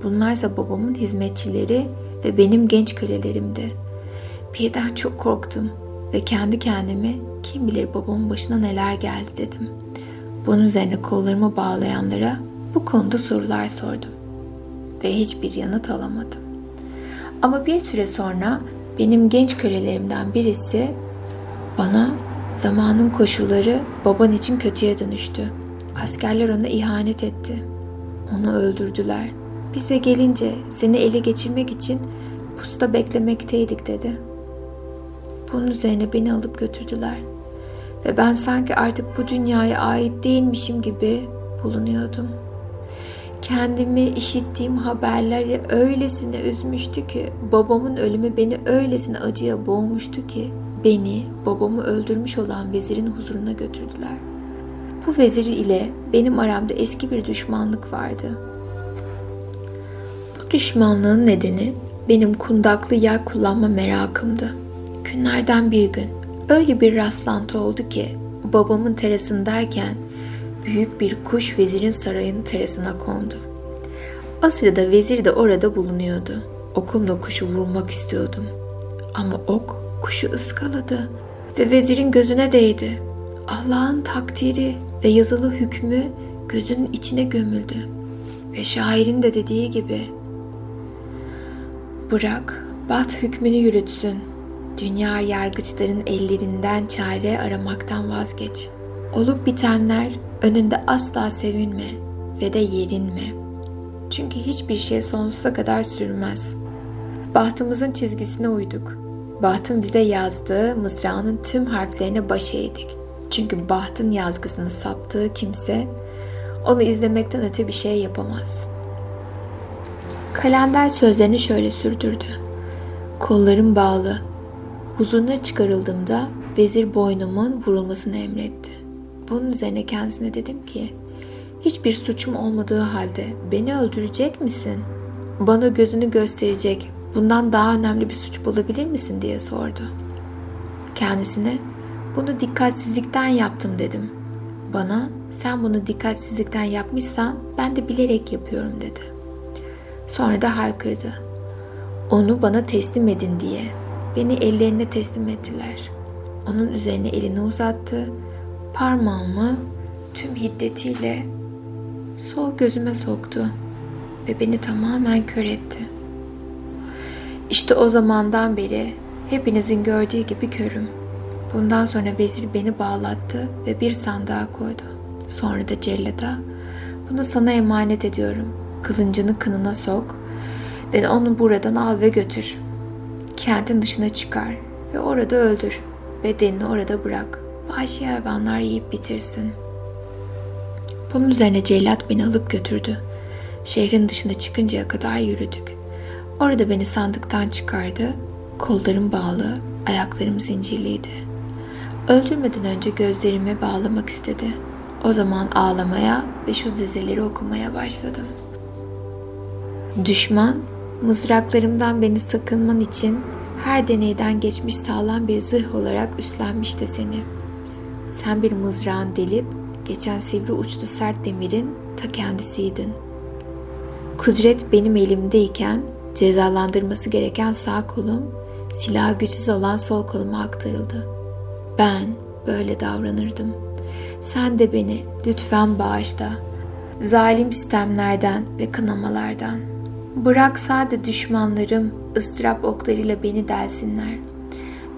Bunlarsa babamın hizmetçileri ve benim genç kölelerimdi. Birden çok korktum ve kendi kendime kim bilir babamın başına neler geldi dedim. Bunun üzerine kollarımı bağlayanlara bu konuda sorular sordum ve hiçbir yanıt alamadım. Ama bir süre sonra benim genç kölelerimden birisi bana zamanın koşulları baban için kötüye dönüştü. Askerler ona ihanet etti. Onu öldürdüler. Bize gelince seni ele geçirmek için pusta beklemekteydik dedi. Bunun üzerine beni alıp götürdüler. Ve ben sanki artık bu dünyaya ait değilmişim gibi bulunuyordum.'' Kendimi işittiğim haberleri öylesine üzmüştü ki, babamın ölümü beni öylesine acıya boğmuştu ki, beni babamı öldürmüş olan vezirin huzuruna götürdüler. Bu vezir ile benim aramda eski bir düşmanlık vardı. Bu düşmanlığın nedeni benim kundaklı yay kullanma merakımdı. Günlerden bir gün öyle bir rastlantı oldu ki babamın terasındayken büyük bir kuş vezirin sarayının terasına kondu. O sırada vezir de orada bulunuyordu. Okumla kuşu vurmak istiyordum. Ama ok kuşu ıskaladı ve vezirin gözüne değdi. Allah'ın takdiri ve yazılı hükmü gözünün içine gömüldü. Ve şairin de dediği gibi Bırak Bat hükmünü yürütsün. Dünya yargıçların ellerinden çare aramaktan vazgeç. Olup bitenler önünde asla sevinme ve de yerinme. Çünkü hiçbir şey sonsuza kadar sürmez. Bahtımızın çizgisine uyduk. Bahtın bize yazdığı mızrağının tüm harflerine baş eğdik. Çünkü bahtın yazgısını saptığı kimse onu izlemekten öte bir şey yapamaz. Kalender sözlerini şöyle sürdürdü. Kollarım bağlı. Huzuruna çıkarıldığımda vezir boynumun vurulmasını emretti. Bunun üzerine kendisine dedim ki, hiçbir suçum olmadığı halde beni öldürecek misin? Bana gözünü gösterecek, bundan daha önemli bir suç bulabilir misin diye sordu. Kendisine, bunu dikkatsizlikten yaptım dedim. Bana, sen bunu dikkatsizlikten yapmışsan ben de bilerek yapıyorum dedi. Sonra da haykırdı. Onu bana teslim edin diye. Beni ellerine teslim ettiler. Onun üzerine elini uzattı. Parmağımı tüm hiddetiyle sol gözüme soktu ve beni tamamen kör etti. İşte o zamandan beri hepinizin gördüğü gibi körüm. Bundan sonra vezir beni bağlattı ve bir sandığa koydu. Sonra da cellada bunu sana emanet ediyorum. Kılıncını kınına sok ve onu buradan al ve götür. Kentin dışına çıkar ve orada öldür. Bedenini orada bırak. Vahşi hayvanlar yiyip bitirsin. Bunun üzerine cellat beni alıp götürdü. Şehrin dışına çıkıncaya kadar yürüdük. Orada beni sandıktan çıkardı. Kollarım bağlı, ayaklarım zincirliydi. Öldürmeden önce gözlerimi bağlamak istedi. O zaman ağlamaya ve şu dizeleri okumaya başladım. Düşman, mızraklarımdan beni sakınman için her deneyden geçmiş sağlam bir zırh olarak üstlenmişti seni. Sen bir mızrağın delip geçen sivri uçlu sert demirin ta kendisiydin. Kudret benim elimdeyken cezalandırması gereken sağ kolum, silah güçsüz olan sol koluma aktarıldı. Ben böyle davranırdım. Sen de beni lütfen bağışla. Zalim sistemlerden ve kınamalardan. Bırak sade düşmanlarım ıstırap oklarıyla beni delsinler.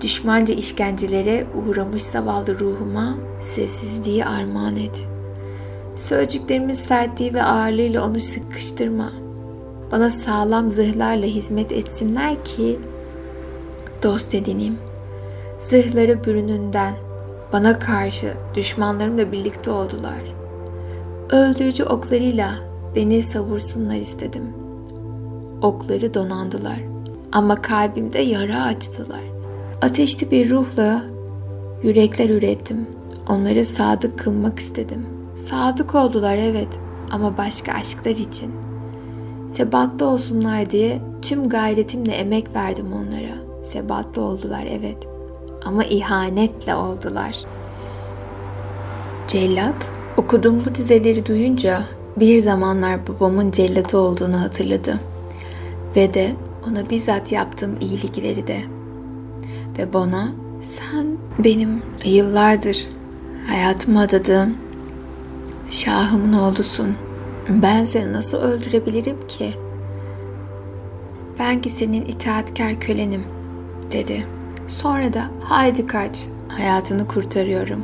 Düşmanca işkencelere uğramış zavallı ruhuma sessizliği armağan et. Sözcüklerimin sertliği ve ağırlığıyla onu sıkıştırma. Bana sağlam zırhlarla hizmet etsinler ki dost edineyim. Zırhları bürününden bana karşı düşmanlarımla birlikte oldular. Öldürücü oklarıyla beni savursunlar istedim. Okları donandılar ama kalbimde yara açtılar. Ateşli bir ruhla yürekler ürettim. Onları sadık kılmak istedim. Sadık oldular evet ama başka aşklar için. Sebatlı olsunlar diye tüm gayretimle emek verdim onlara. Sebatlı oldular evet ama ihanetle oldular. Cellat okuduğum bu dizeleri duyunca bir zamanlar babamın cellatı olduğunu hatırladı. Ve de ona bizzat yaptığım iyilikleri de. Ve bana sen benim yıllardır hayatımı adadığım şahımın oğlusun. Ben seni nasıl öldürebilirim ki? Ben ki senin itaatkar kölenim dedi. Sonra da haydi kaç hayatını kurtarıyorum.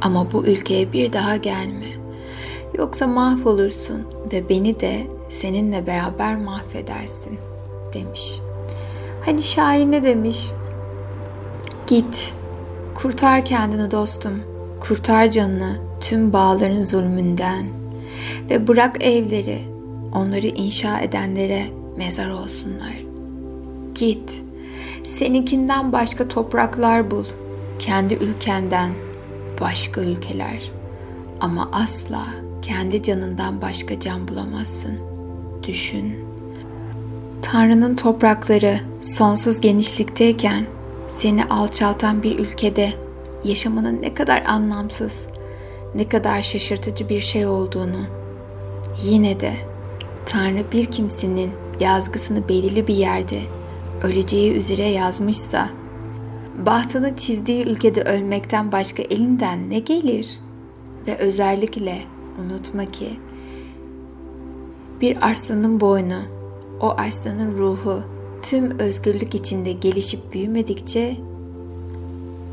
Ama bu ülkeye bir daha gelme. Yoksa mahvolursun ve beni de seninle beraber mahvedersin demiş. Hani şair ne demiş? Git, kurtar kendini dostum, kurtar canını tüm bağların zulmünden ve bırak evleri, onları inşa edenlere mezar olsunlar. Git, seninkinden başka topraklar bul, kendi ülkenden başka ülkeler ama asla kendi canından başka can bulamazsın. Düşün. Tanrı'nın toprakları sonsuz genişlikteyken seni alçaltan bir ülkede yaşamanın ne kadar anlamsız, ne kadar şaşırtıcı bir şey olduğunu, yine de Tanrı bir kimsenin yazgısını belirli bir yerde öleceği üzere yazmışsa, bahtını çizdiği ülkede ölmekten başka elinden ne gelir? Ve özellikle unutma ki bir arslanın boynu, o arslanın ruhu tüm özgürlük içinde gelişip büyümedikçe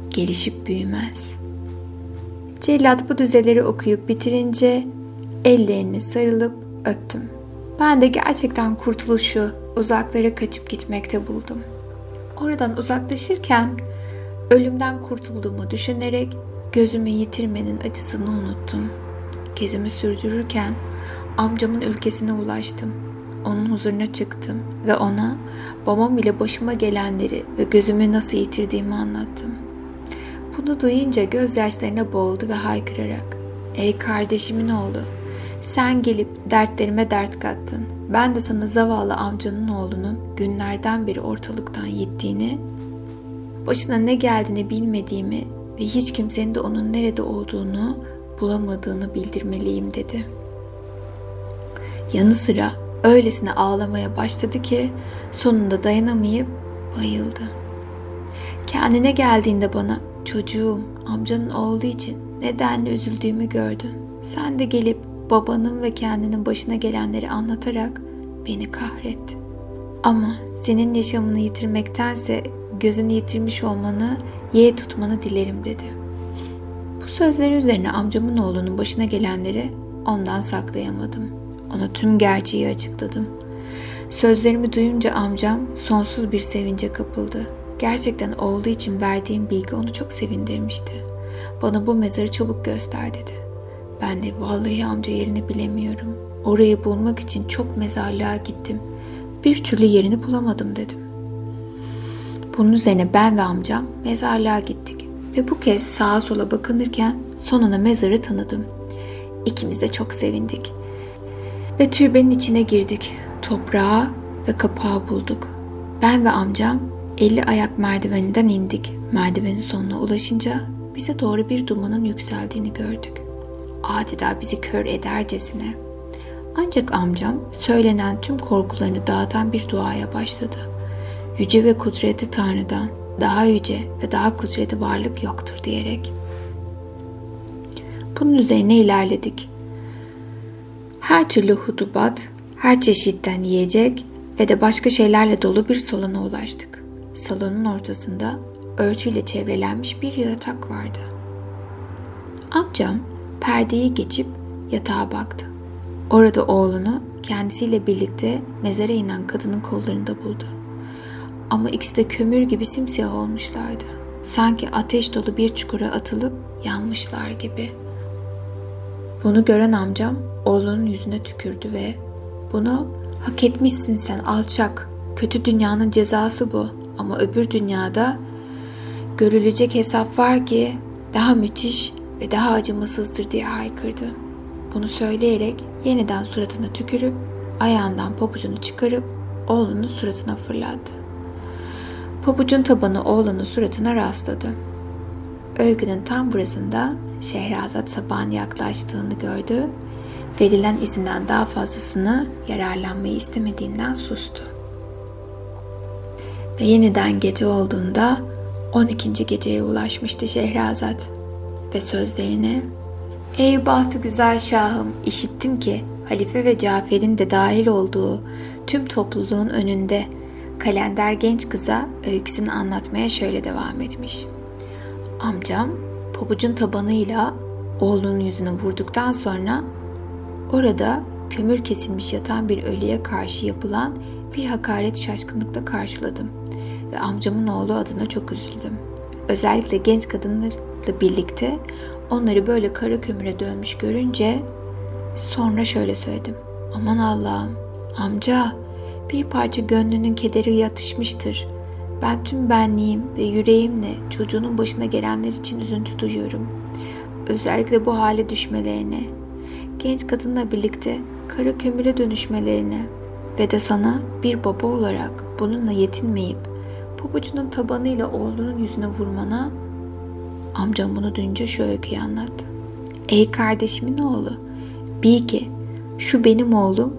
gelişip büyümez. Cellat bu düzeleri okuyup bitirince ellerini sarılıp öptüm. Ben de gerçekten kurtuluşu uzaklara kaçıp gitmekte buldum. Oradan uzaklaşırken ölümden kurtulduğumu düşünerek gözümü yitirmenin acısını unuttum. Gezimi sürdürürken amcamın ülkesine ulaştım. Onun huzuruna çıktım ve ona babam ile başıma gelenleri ve gözümü nasıl yitirdiğimi anlattım. Bunu duyunca gözyaşlarına boğuldu ve haykırarak ''Ey kardeşimin oğlu, sen gelip dertlerime dert kattın. Ben de sana zavallı amcanın oğlunun günlerden beri ortalıktan gittiğini, başına ne geldiğini bilmediğimi ve hiç kimsenin de onun nerede olduğunu bulamadığını bildirmeliyim dedi. Yanı sıra öylesine ağlamaya başladı ki sonunda dayanamayıp bayıldı. Kendine geldiğinde bana çocuğum amcanın oğlu için nedenle üzüldüğümü gördün. Sen de gelip babanın ve kendinin başına gelenleri anlatarak beni kahretti. Ama senin yaşamını yitirmektense gözünü yitirmiş olmanı, yeğe tutmanı dilerim dedi. Bu sözleri üzerine amcamın oğlunun başına gelenleri ondan saklayamadım. Ona tüm gerçeği açıkladım. Sözlerimi duyunca amcam sonsuz bir sevince kapıldı. Gerçekten oğlu için verdiğim bilgi onu çok sevindirmişti. Bana bu mezarı çabuk göster dedi. Ben de vallahi amca yerini bilemiyorum. Orayı bulmak için çok mezarlığa gittim. Bir türlü yerini bulamadım dedim. Bunun üzerine ben ve amcam mezarlığa gittik. Ve bu kez sağa sola bakınırken sonuna mezarı tanıdım. İkimiz de çok sevindik. Ve türbenin içine girdik. Toprağı ve kapağı bulduk. Ben ve amcam 50 ayak merdiveninden indik. Merdivenin sonuna ulaşınca bize doğru bir dumanın yükseldiğini gördük. Adeta bizi kör edercesine. Ancak amcam söylenen tüm korkularını dağıtan bir duaya başladı. Yüce ve kudretli Tanrı'dan daha yüce ve daha kudretli varlık yoktur diyerek. Bunun üzerine ilerledik. Her türlü hutubat, her çeşitten yiyecek ve de başka şeylerle dolu bir salona ulaştık. Salonun ortasında örtüyle çevrelenmiş bir yatak vardı. Amcam perdeyi geçip yatağa baktı. Orada oğlunu kendisiyle birlikte mezara inen kadının kollarında buldu. Ama ikisi de kömür gibi simsiyah olmuşlardı. Sanki ateş dolu bir çukura atılıp yanmışlar gibi. Bunu gören amcam oğlunun yüzüne tükürdü ve bunu hak etmişsin sen alçak. Kötü dünyanın cezası bu. Ama öbür dünyada görülecek hesap var ki daha müthiş ve daha acımasızdır diye haykırdı. Bunu söyleyerek yeniden suratına tükürüp ayağından pabucunu çıkarıp oğlunun suratına fırlattı. Pabucun tabanı oğlanın suratına rastladı. Övgünün tam burasında Şehrazat sabahın yaklaştığını gördü. Verilen izinden daha fazlasını yararlanmayı istemediğinden sustu. Ve yeniden gece olduğunda 12. geceye ulaşmıştı Şehrazat ve sözlerine Ey bahtı güzel şahım işittim ki Halife ve Cafer'in de dahil olduğu tüm topluluğun önünde kalender genç kıza öyküsünü anlatmaya şöyle devam etmiş. Amcam pabucun tabanıyla oğlunun yüzüne vurduktan sonra orada kömür kesilmiş yatan bir ölüye karşı yapılan bir hakaret şaşkınlıkla karşıladım ve amcamın oğlu adına çok üzüldüm. Özellikle genç kadınlarla birlikte onları böyle kara kömüre dönmüş görünce sonra şöyle söyledim. Aman Allah'ım amca bir parça gönlünün kederi yatışmıştır. Ben tüm benliğim ve yüreğimle çocuğunun başına gelenler için üzüntü duyuyorum. Özellikle bu hale düşmelerine, genç kadınla birlikte kara kömüre dönüşmelerine ve de sana bir baba olarak bununla yetinmeyip pabucunun tabanıyla oğlunun yüzüne vurmana amcam bunu duyunca şu öyküyü anlattı. Ey kardeşimin oğlu bil ki şu benim oğlum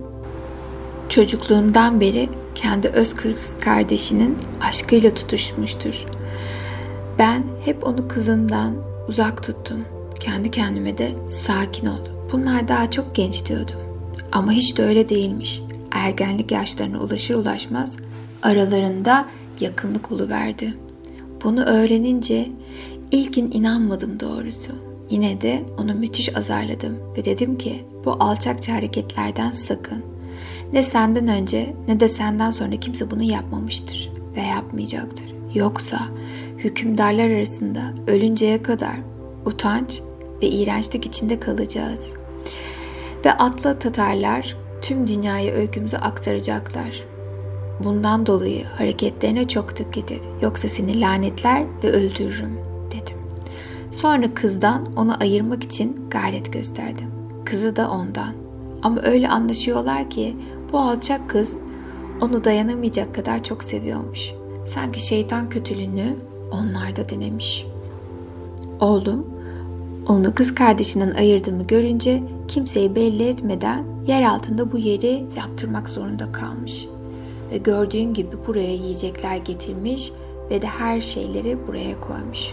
çocukluğundan beri kendi öz kız kardeşinin aşkıyla tutuşmuştur. Ben hep onu kızından uzak tuttum. Kendi kendime de sakin ol. Bunlar daha çok genç diyordum. Ama hiç de öyle değilmiş. Ergenlik yaşlarına ulaşır ulaşmaz Aralarında yakınlık oluverdi. Bunu öğrenince ilkin inanmadım doğrusu. Yine de onu müthiş azarladım ve dedim ki bu alçakça hareketlerden sakın. Ne senden önce ne de senden sonra kimse bunu yapmamıştır ve yapmayacaktır. Yoksa hükümdarlar arasında ölünceye kadar utanç ve iğrençlik içinde kalacağız. Ve atlı Tatarlar tüm dünyaya öykümüzü aktaracaklar. Bundan dolayı hareketlerine çok dikkat et. Yoksa seni lanetler ve öldürürüm dedim. Sonra kızdan onu ayırmak için gayret gösterdim. Kızı da ondan. Ama öyle anlaşıyorlar ki bu alçak kız onu dayanamayacak kadar çok seviyormuş. Sanki şeytan kötülüğünü onlarda denemiş. Oğlum onu kız kardeşinden ayırdığımı görünce kimseyi belli etmeden yer altında bu yeri yaptırmak zorunda kalmış. Ve gördüğün gibi buraya yiyecekler getirmiş ve de her şeyleri buraya koymuş.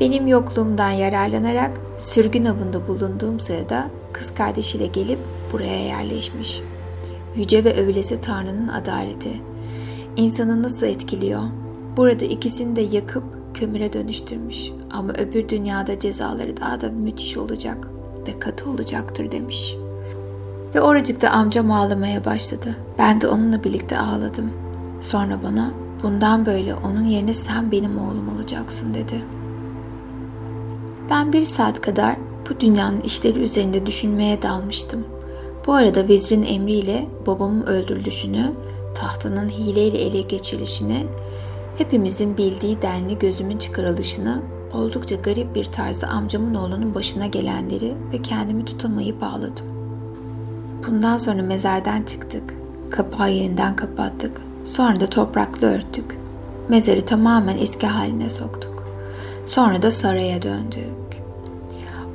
Benim yokluğumdan yararlanarak sürgün avında bulunduğum sırada kız kardeşiyle gelip buraya yerleşmiş. Yüce ve öylesi Tanrı'nın adaleti. İnsanı nasıl etkiliyor? Burada ikisini de yakıp kömüre dönüştürmüş. Ama öbür dünyada cezaları daha da müthiş olacak ve katı olacaktır demiş. Ve oracıkta amcam ağlamaya başladı. Ben de onunla birlikte ağladım. Sonra bana bundan böyle onun yerine sen benim oğlum olacaksın dedi. Ben bir saat kadar bu dünyanın işleri üzerinde düşünmeye dalmıştım. Bu arada vezirin emriyle babamın öldürülüşünü, tahtının hileyle ele geçirilişini, hepimizin bildiği denli gözümün çıkarılışını, oldukça garip bir tarzda amcamın oğlunun başına gelenleri ve kendimi tutamayıp ağladım. Bundan sonra mezardan çıktık. Kapağı yeniden kapattık. Sonra da toprakla örttük. Mezarı tamamen eski haline soktuk. Sonra da saraya döndük.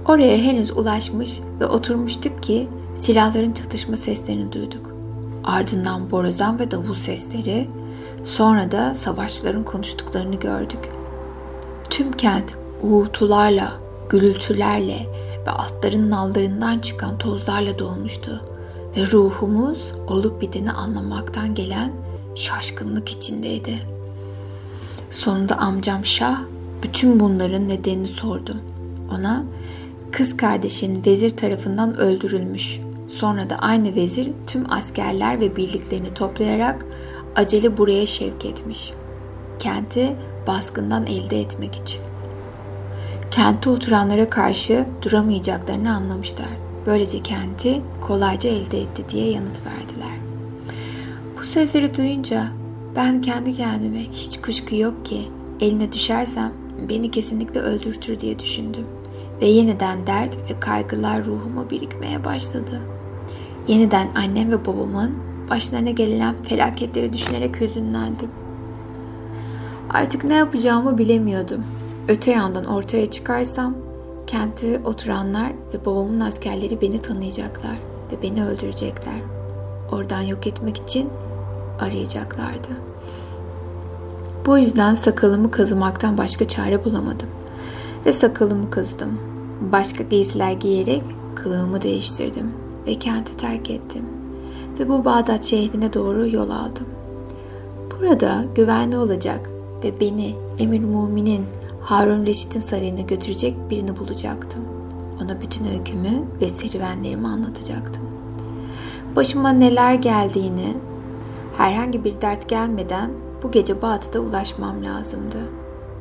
Oraya henüz ulaşmış ve oturmuştuk ki silahların çatışma seslerini duyduk. Ardından borazan ve davul sesleri, sonra da savaşçıların konuştuklarını gördük. Tüm kent uğultularla, gürültülerle ve atların nallarından çıkan tozlarla dolmuştu ve ruhumuz olup biteni anlamaktan gelen şaşkınlık içindeydi. Sonunda amcam Şah bütün bunların nedenini sordu. Ona kız kardeşin vezir tarafından öldürülmüş. Sonra da aynı vezir tüm askerler ve birliklerini toplayarak acele buraya şevk etmiş. Kenti baskından elde etmek için. Kente oturanlara karşı duramayacaklarını anlamışlar. Böylece kenti kolayca elde etti diye yanıt verdiler. Bu sözleri duyunca ben kendi kendime hiç kuşku yok ki eline düşersem beni kesinlikle öldürtür diye düşündüm. Ve yeniden dert ve kaygılar ruhuma birikmeye başladı. Yeniden annem ve babamın başlarına gelen felaketleri düşünerek hüzünlendim. Artık ne yapacağımı bilemiyordum. Öte yandan ortaya çıkarsam kente oturanlar ve babamın askerleri beni tanıyacaklar ve beni öldürecekler. Oradan yok etmek için arayacaklardı. Bu yüzden sakalımı kazımaktan başka çare bulamadım. Ve sakalımı kazıdım. Başka giysiler giyerek kılığımı değiştirdim ve kenti terk ettim. Ve bu Bağdat şehrine doğru yol aldım. Burada güvenli olacak ve beni Emir Mumin'in Harun Reşit'in sarayına götürecek birini bulacaktım. Ona bütün öykümü ve serüvenlerimi anlatacaktım. Başıma neler geldiğini, herhangi bir dert gelmeden bu gece Bağdat'a ulaşmam lazımdı.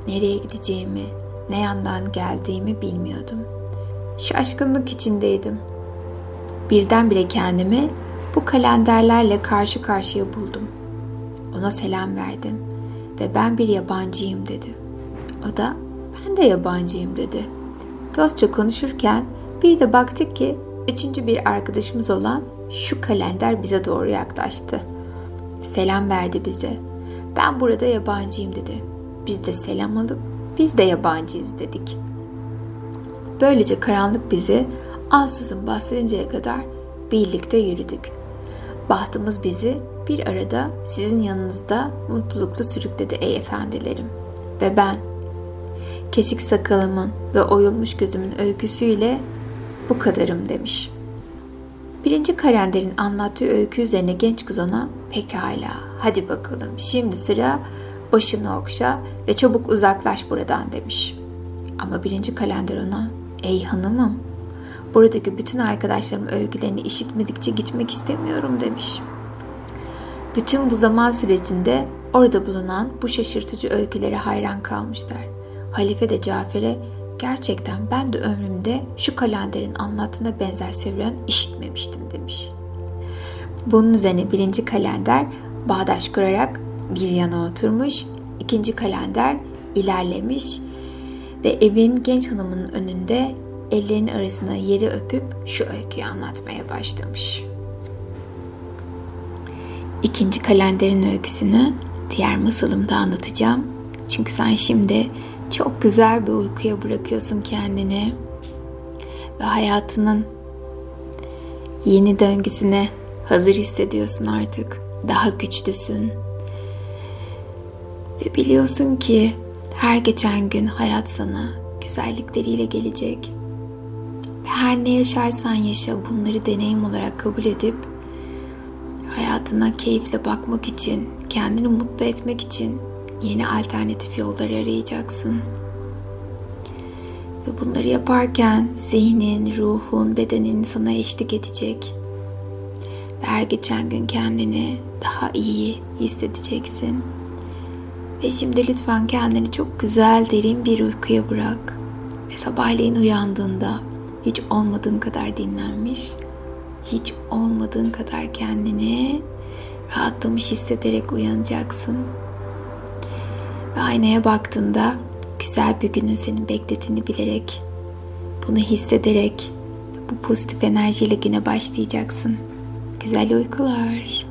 Nereye gideceğimi, ne yandan geldiğimi bilmiyordum. Şaşkınlık içindeydim. Birdenbire kendimi bu kalenderlerle karşı karşıya buldum. Ona selam verdim ve ben bir yabancıyım dedi. O da ben de yabancıyım dedi. Dostça konuşurken bir de baktık ki üçüncü bir arkadaşımız olan şu kalender bize doğru yaklaştı. Selam verdi bize. Ben burada yabancıyım dedi. Biz de selam alıp biz de yabancıyız dedik. Böylece karanlık bizi ansızın bastırıncaya kadar birlikte yürüdük. Bahtımız bizi bir arada sizin yanınızda mutlulukla sürükledi ey efendilerim. Ve ben kesik sakalımın ve oyulmuş gözümün öyküsüyle bu kadarım demiş.'' Birinci kalenderin anlattığı öykü üzerine genç kız ona pekala hadi bakalım şimdi sıra başını okşa ve çabuk uzaklaş buradan demiş. Ama birinci kalender ona ey hanımım buradaki bütün arkadaşlarım öykülerini işitmedikçe gitmek istemiyorum demiş. Bütün bu zaman sürecinde orada bulunan bu şaşırtıcı öykülere hayran kalmışlar. Halife de Cafer'e gerçekten ben de ömrümde şu kalenderin anlattığına benzer sevren işitmemiştim demiş. Bunun üzerine birinci kalender bağdaş kurarak bir yana oturmuş, ikinci kalender ilerlemiş ve evin genç hanımının önünde ellerinin arasına yeri öpüp şu öyküyü anlatmaya başlamış. İkinci kalenderin öyküsünü diğer masalımda anlatacağım. Çünkü sen şimdi çok güzel bir uykuya bırakıyorsun kendini ve hayatının yeni döngüsüne hazır hissediyorsun artık. Daha güçlüsün. Ve biliyorsun ki her geçen gün hayat sana güzellikleriyle gelecek. Ve her ne yaşarsan yaşa bunları deneyim olarak kabul edip hayatına keyifle bakmak için, kendini mutlu etmek için yeni alternatif yollar arayacaksın. Ve bunları yaparken zihnin, ruhun, bedenin sana eşlik edecek. Ve her geçen gün kendini daha iyi hissedeceksin. Ve şimdi lütfen kendini çok güzel, derin bir uykuya bırak. Ve sabahleyin uyandığında hiç olmadığın kadar dinlenmiş, hiç olmadığın kadar kendini rahatlamış hissederek uyanacaksın. Ve aynaya baktığında güzel bir günün seni beklediğini bilerek, bunu hissederek bu pozitif enerjiyle güne başlayacaksın. Güzel uykular.